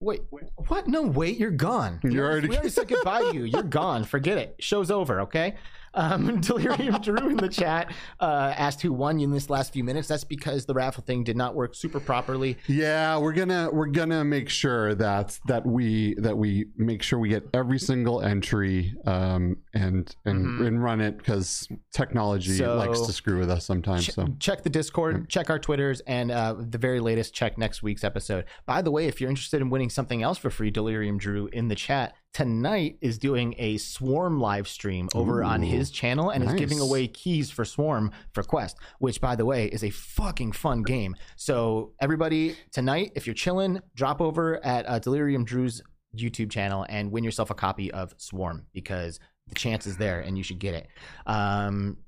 wait. Wait, what? No, wait, you're gone. You're already- We already said goodbye to you. You're gone. Forget it. Show's over. Okay. Um, [laughs] Delirium Drew in the chat uh, asked who won in this last few minutes. That's because the raffle thing did not work super properly. Yeah, we're gonna we're gonna make sure that that we that we make sure we get every single entry um and and, Mhm. and run it because technology So- likes to screw with us sometimes. Che- So check the Discord, check our Twitters, and uh, the very latest, check next week's episode. By the way, if you're interested in winning something else for free, Delirium Drew in the chat tonight is doing a Swarm live stream over on his channel and is giving away keys for Swarm for Quest, which, by the way, is a fucking fun game. So everybody tonight, if you're chilling, drop over at uh, Delirium Drew's YouTube channel and win yourself a copy of Swarm because the chance is there and you should get it. Um,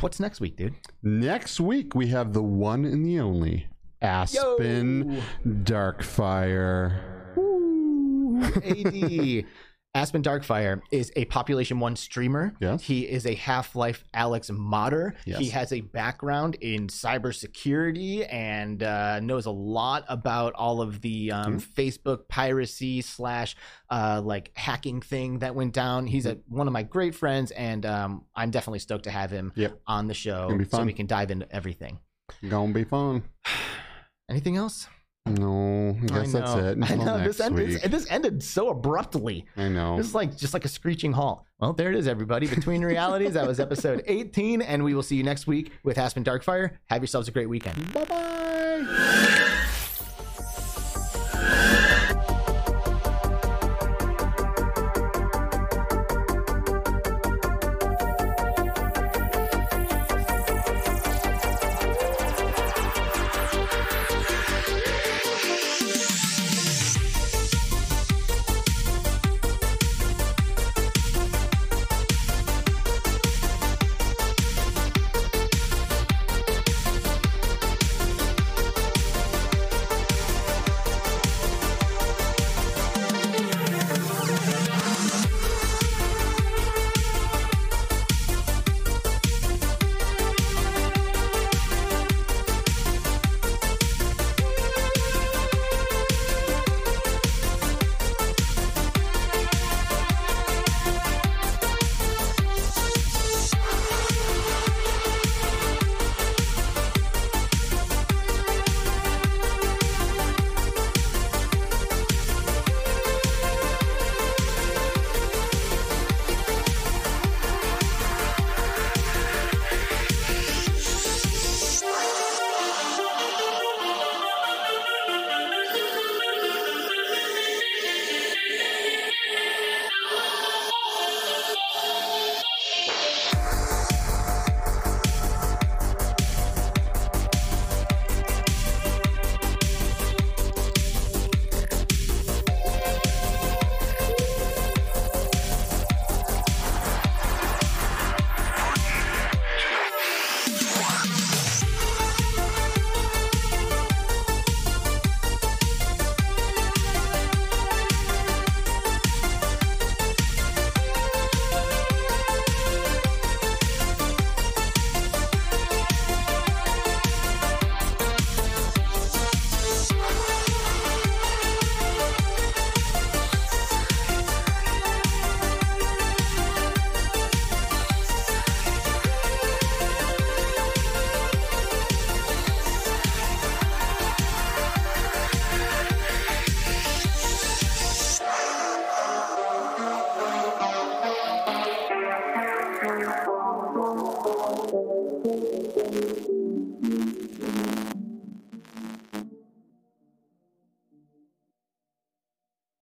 what's next week, dude? next week we have the one and the only Aspin Darkfire. AD. [laughs] Aspin Darkfire is a Population One streamer. Yes. He is a Half Life Alex modder. Yes. He has a background in cybersecurity and uh, knows a lot about all of the um, Facebook piracy slash uh, like hacking thing that went down. He's a, one of my great friends, and um, I'm definitely stoked to have him Yep. on the show so we can dive into everything. Gonna be fun. [sighs] Anything else? No, I guess that's know. it. [laughs] I know next this ended. week. This ended so abruptly. I know. This is like just like a screeching halt. Well, there it is, everybody. Between [laughs] realities, that was episode 18, and we will see you next week with Aspin Darkfire. Have yourselves a great weekend. Bye bye.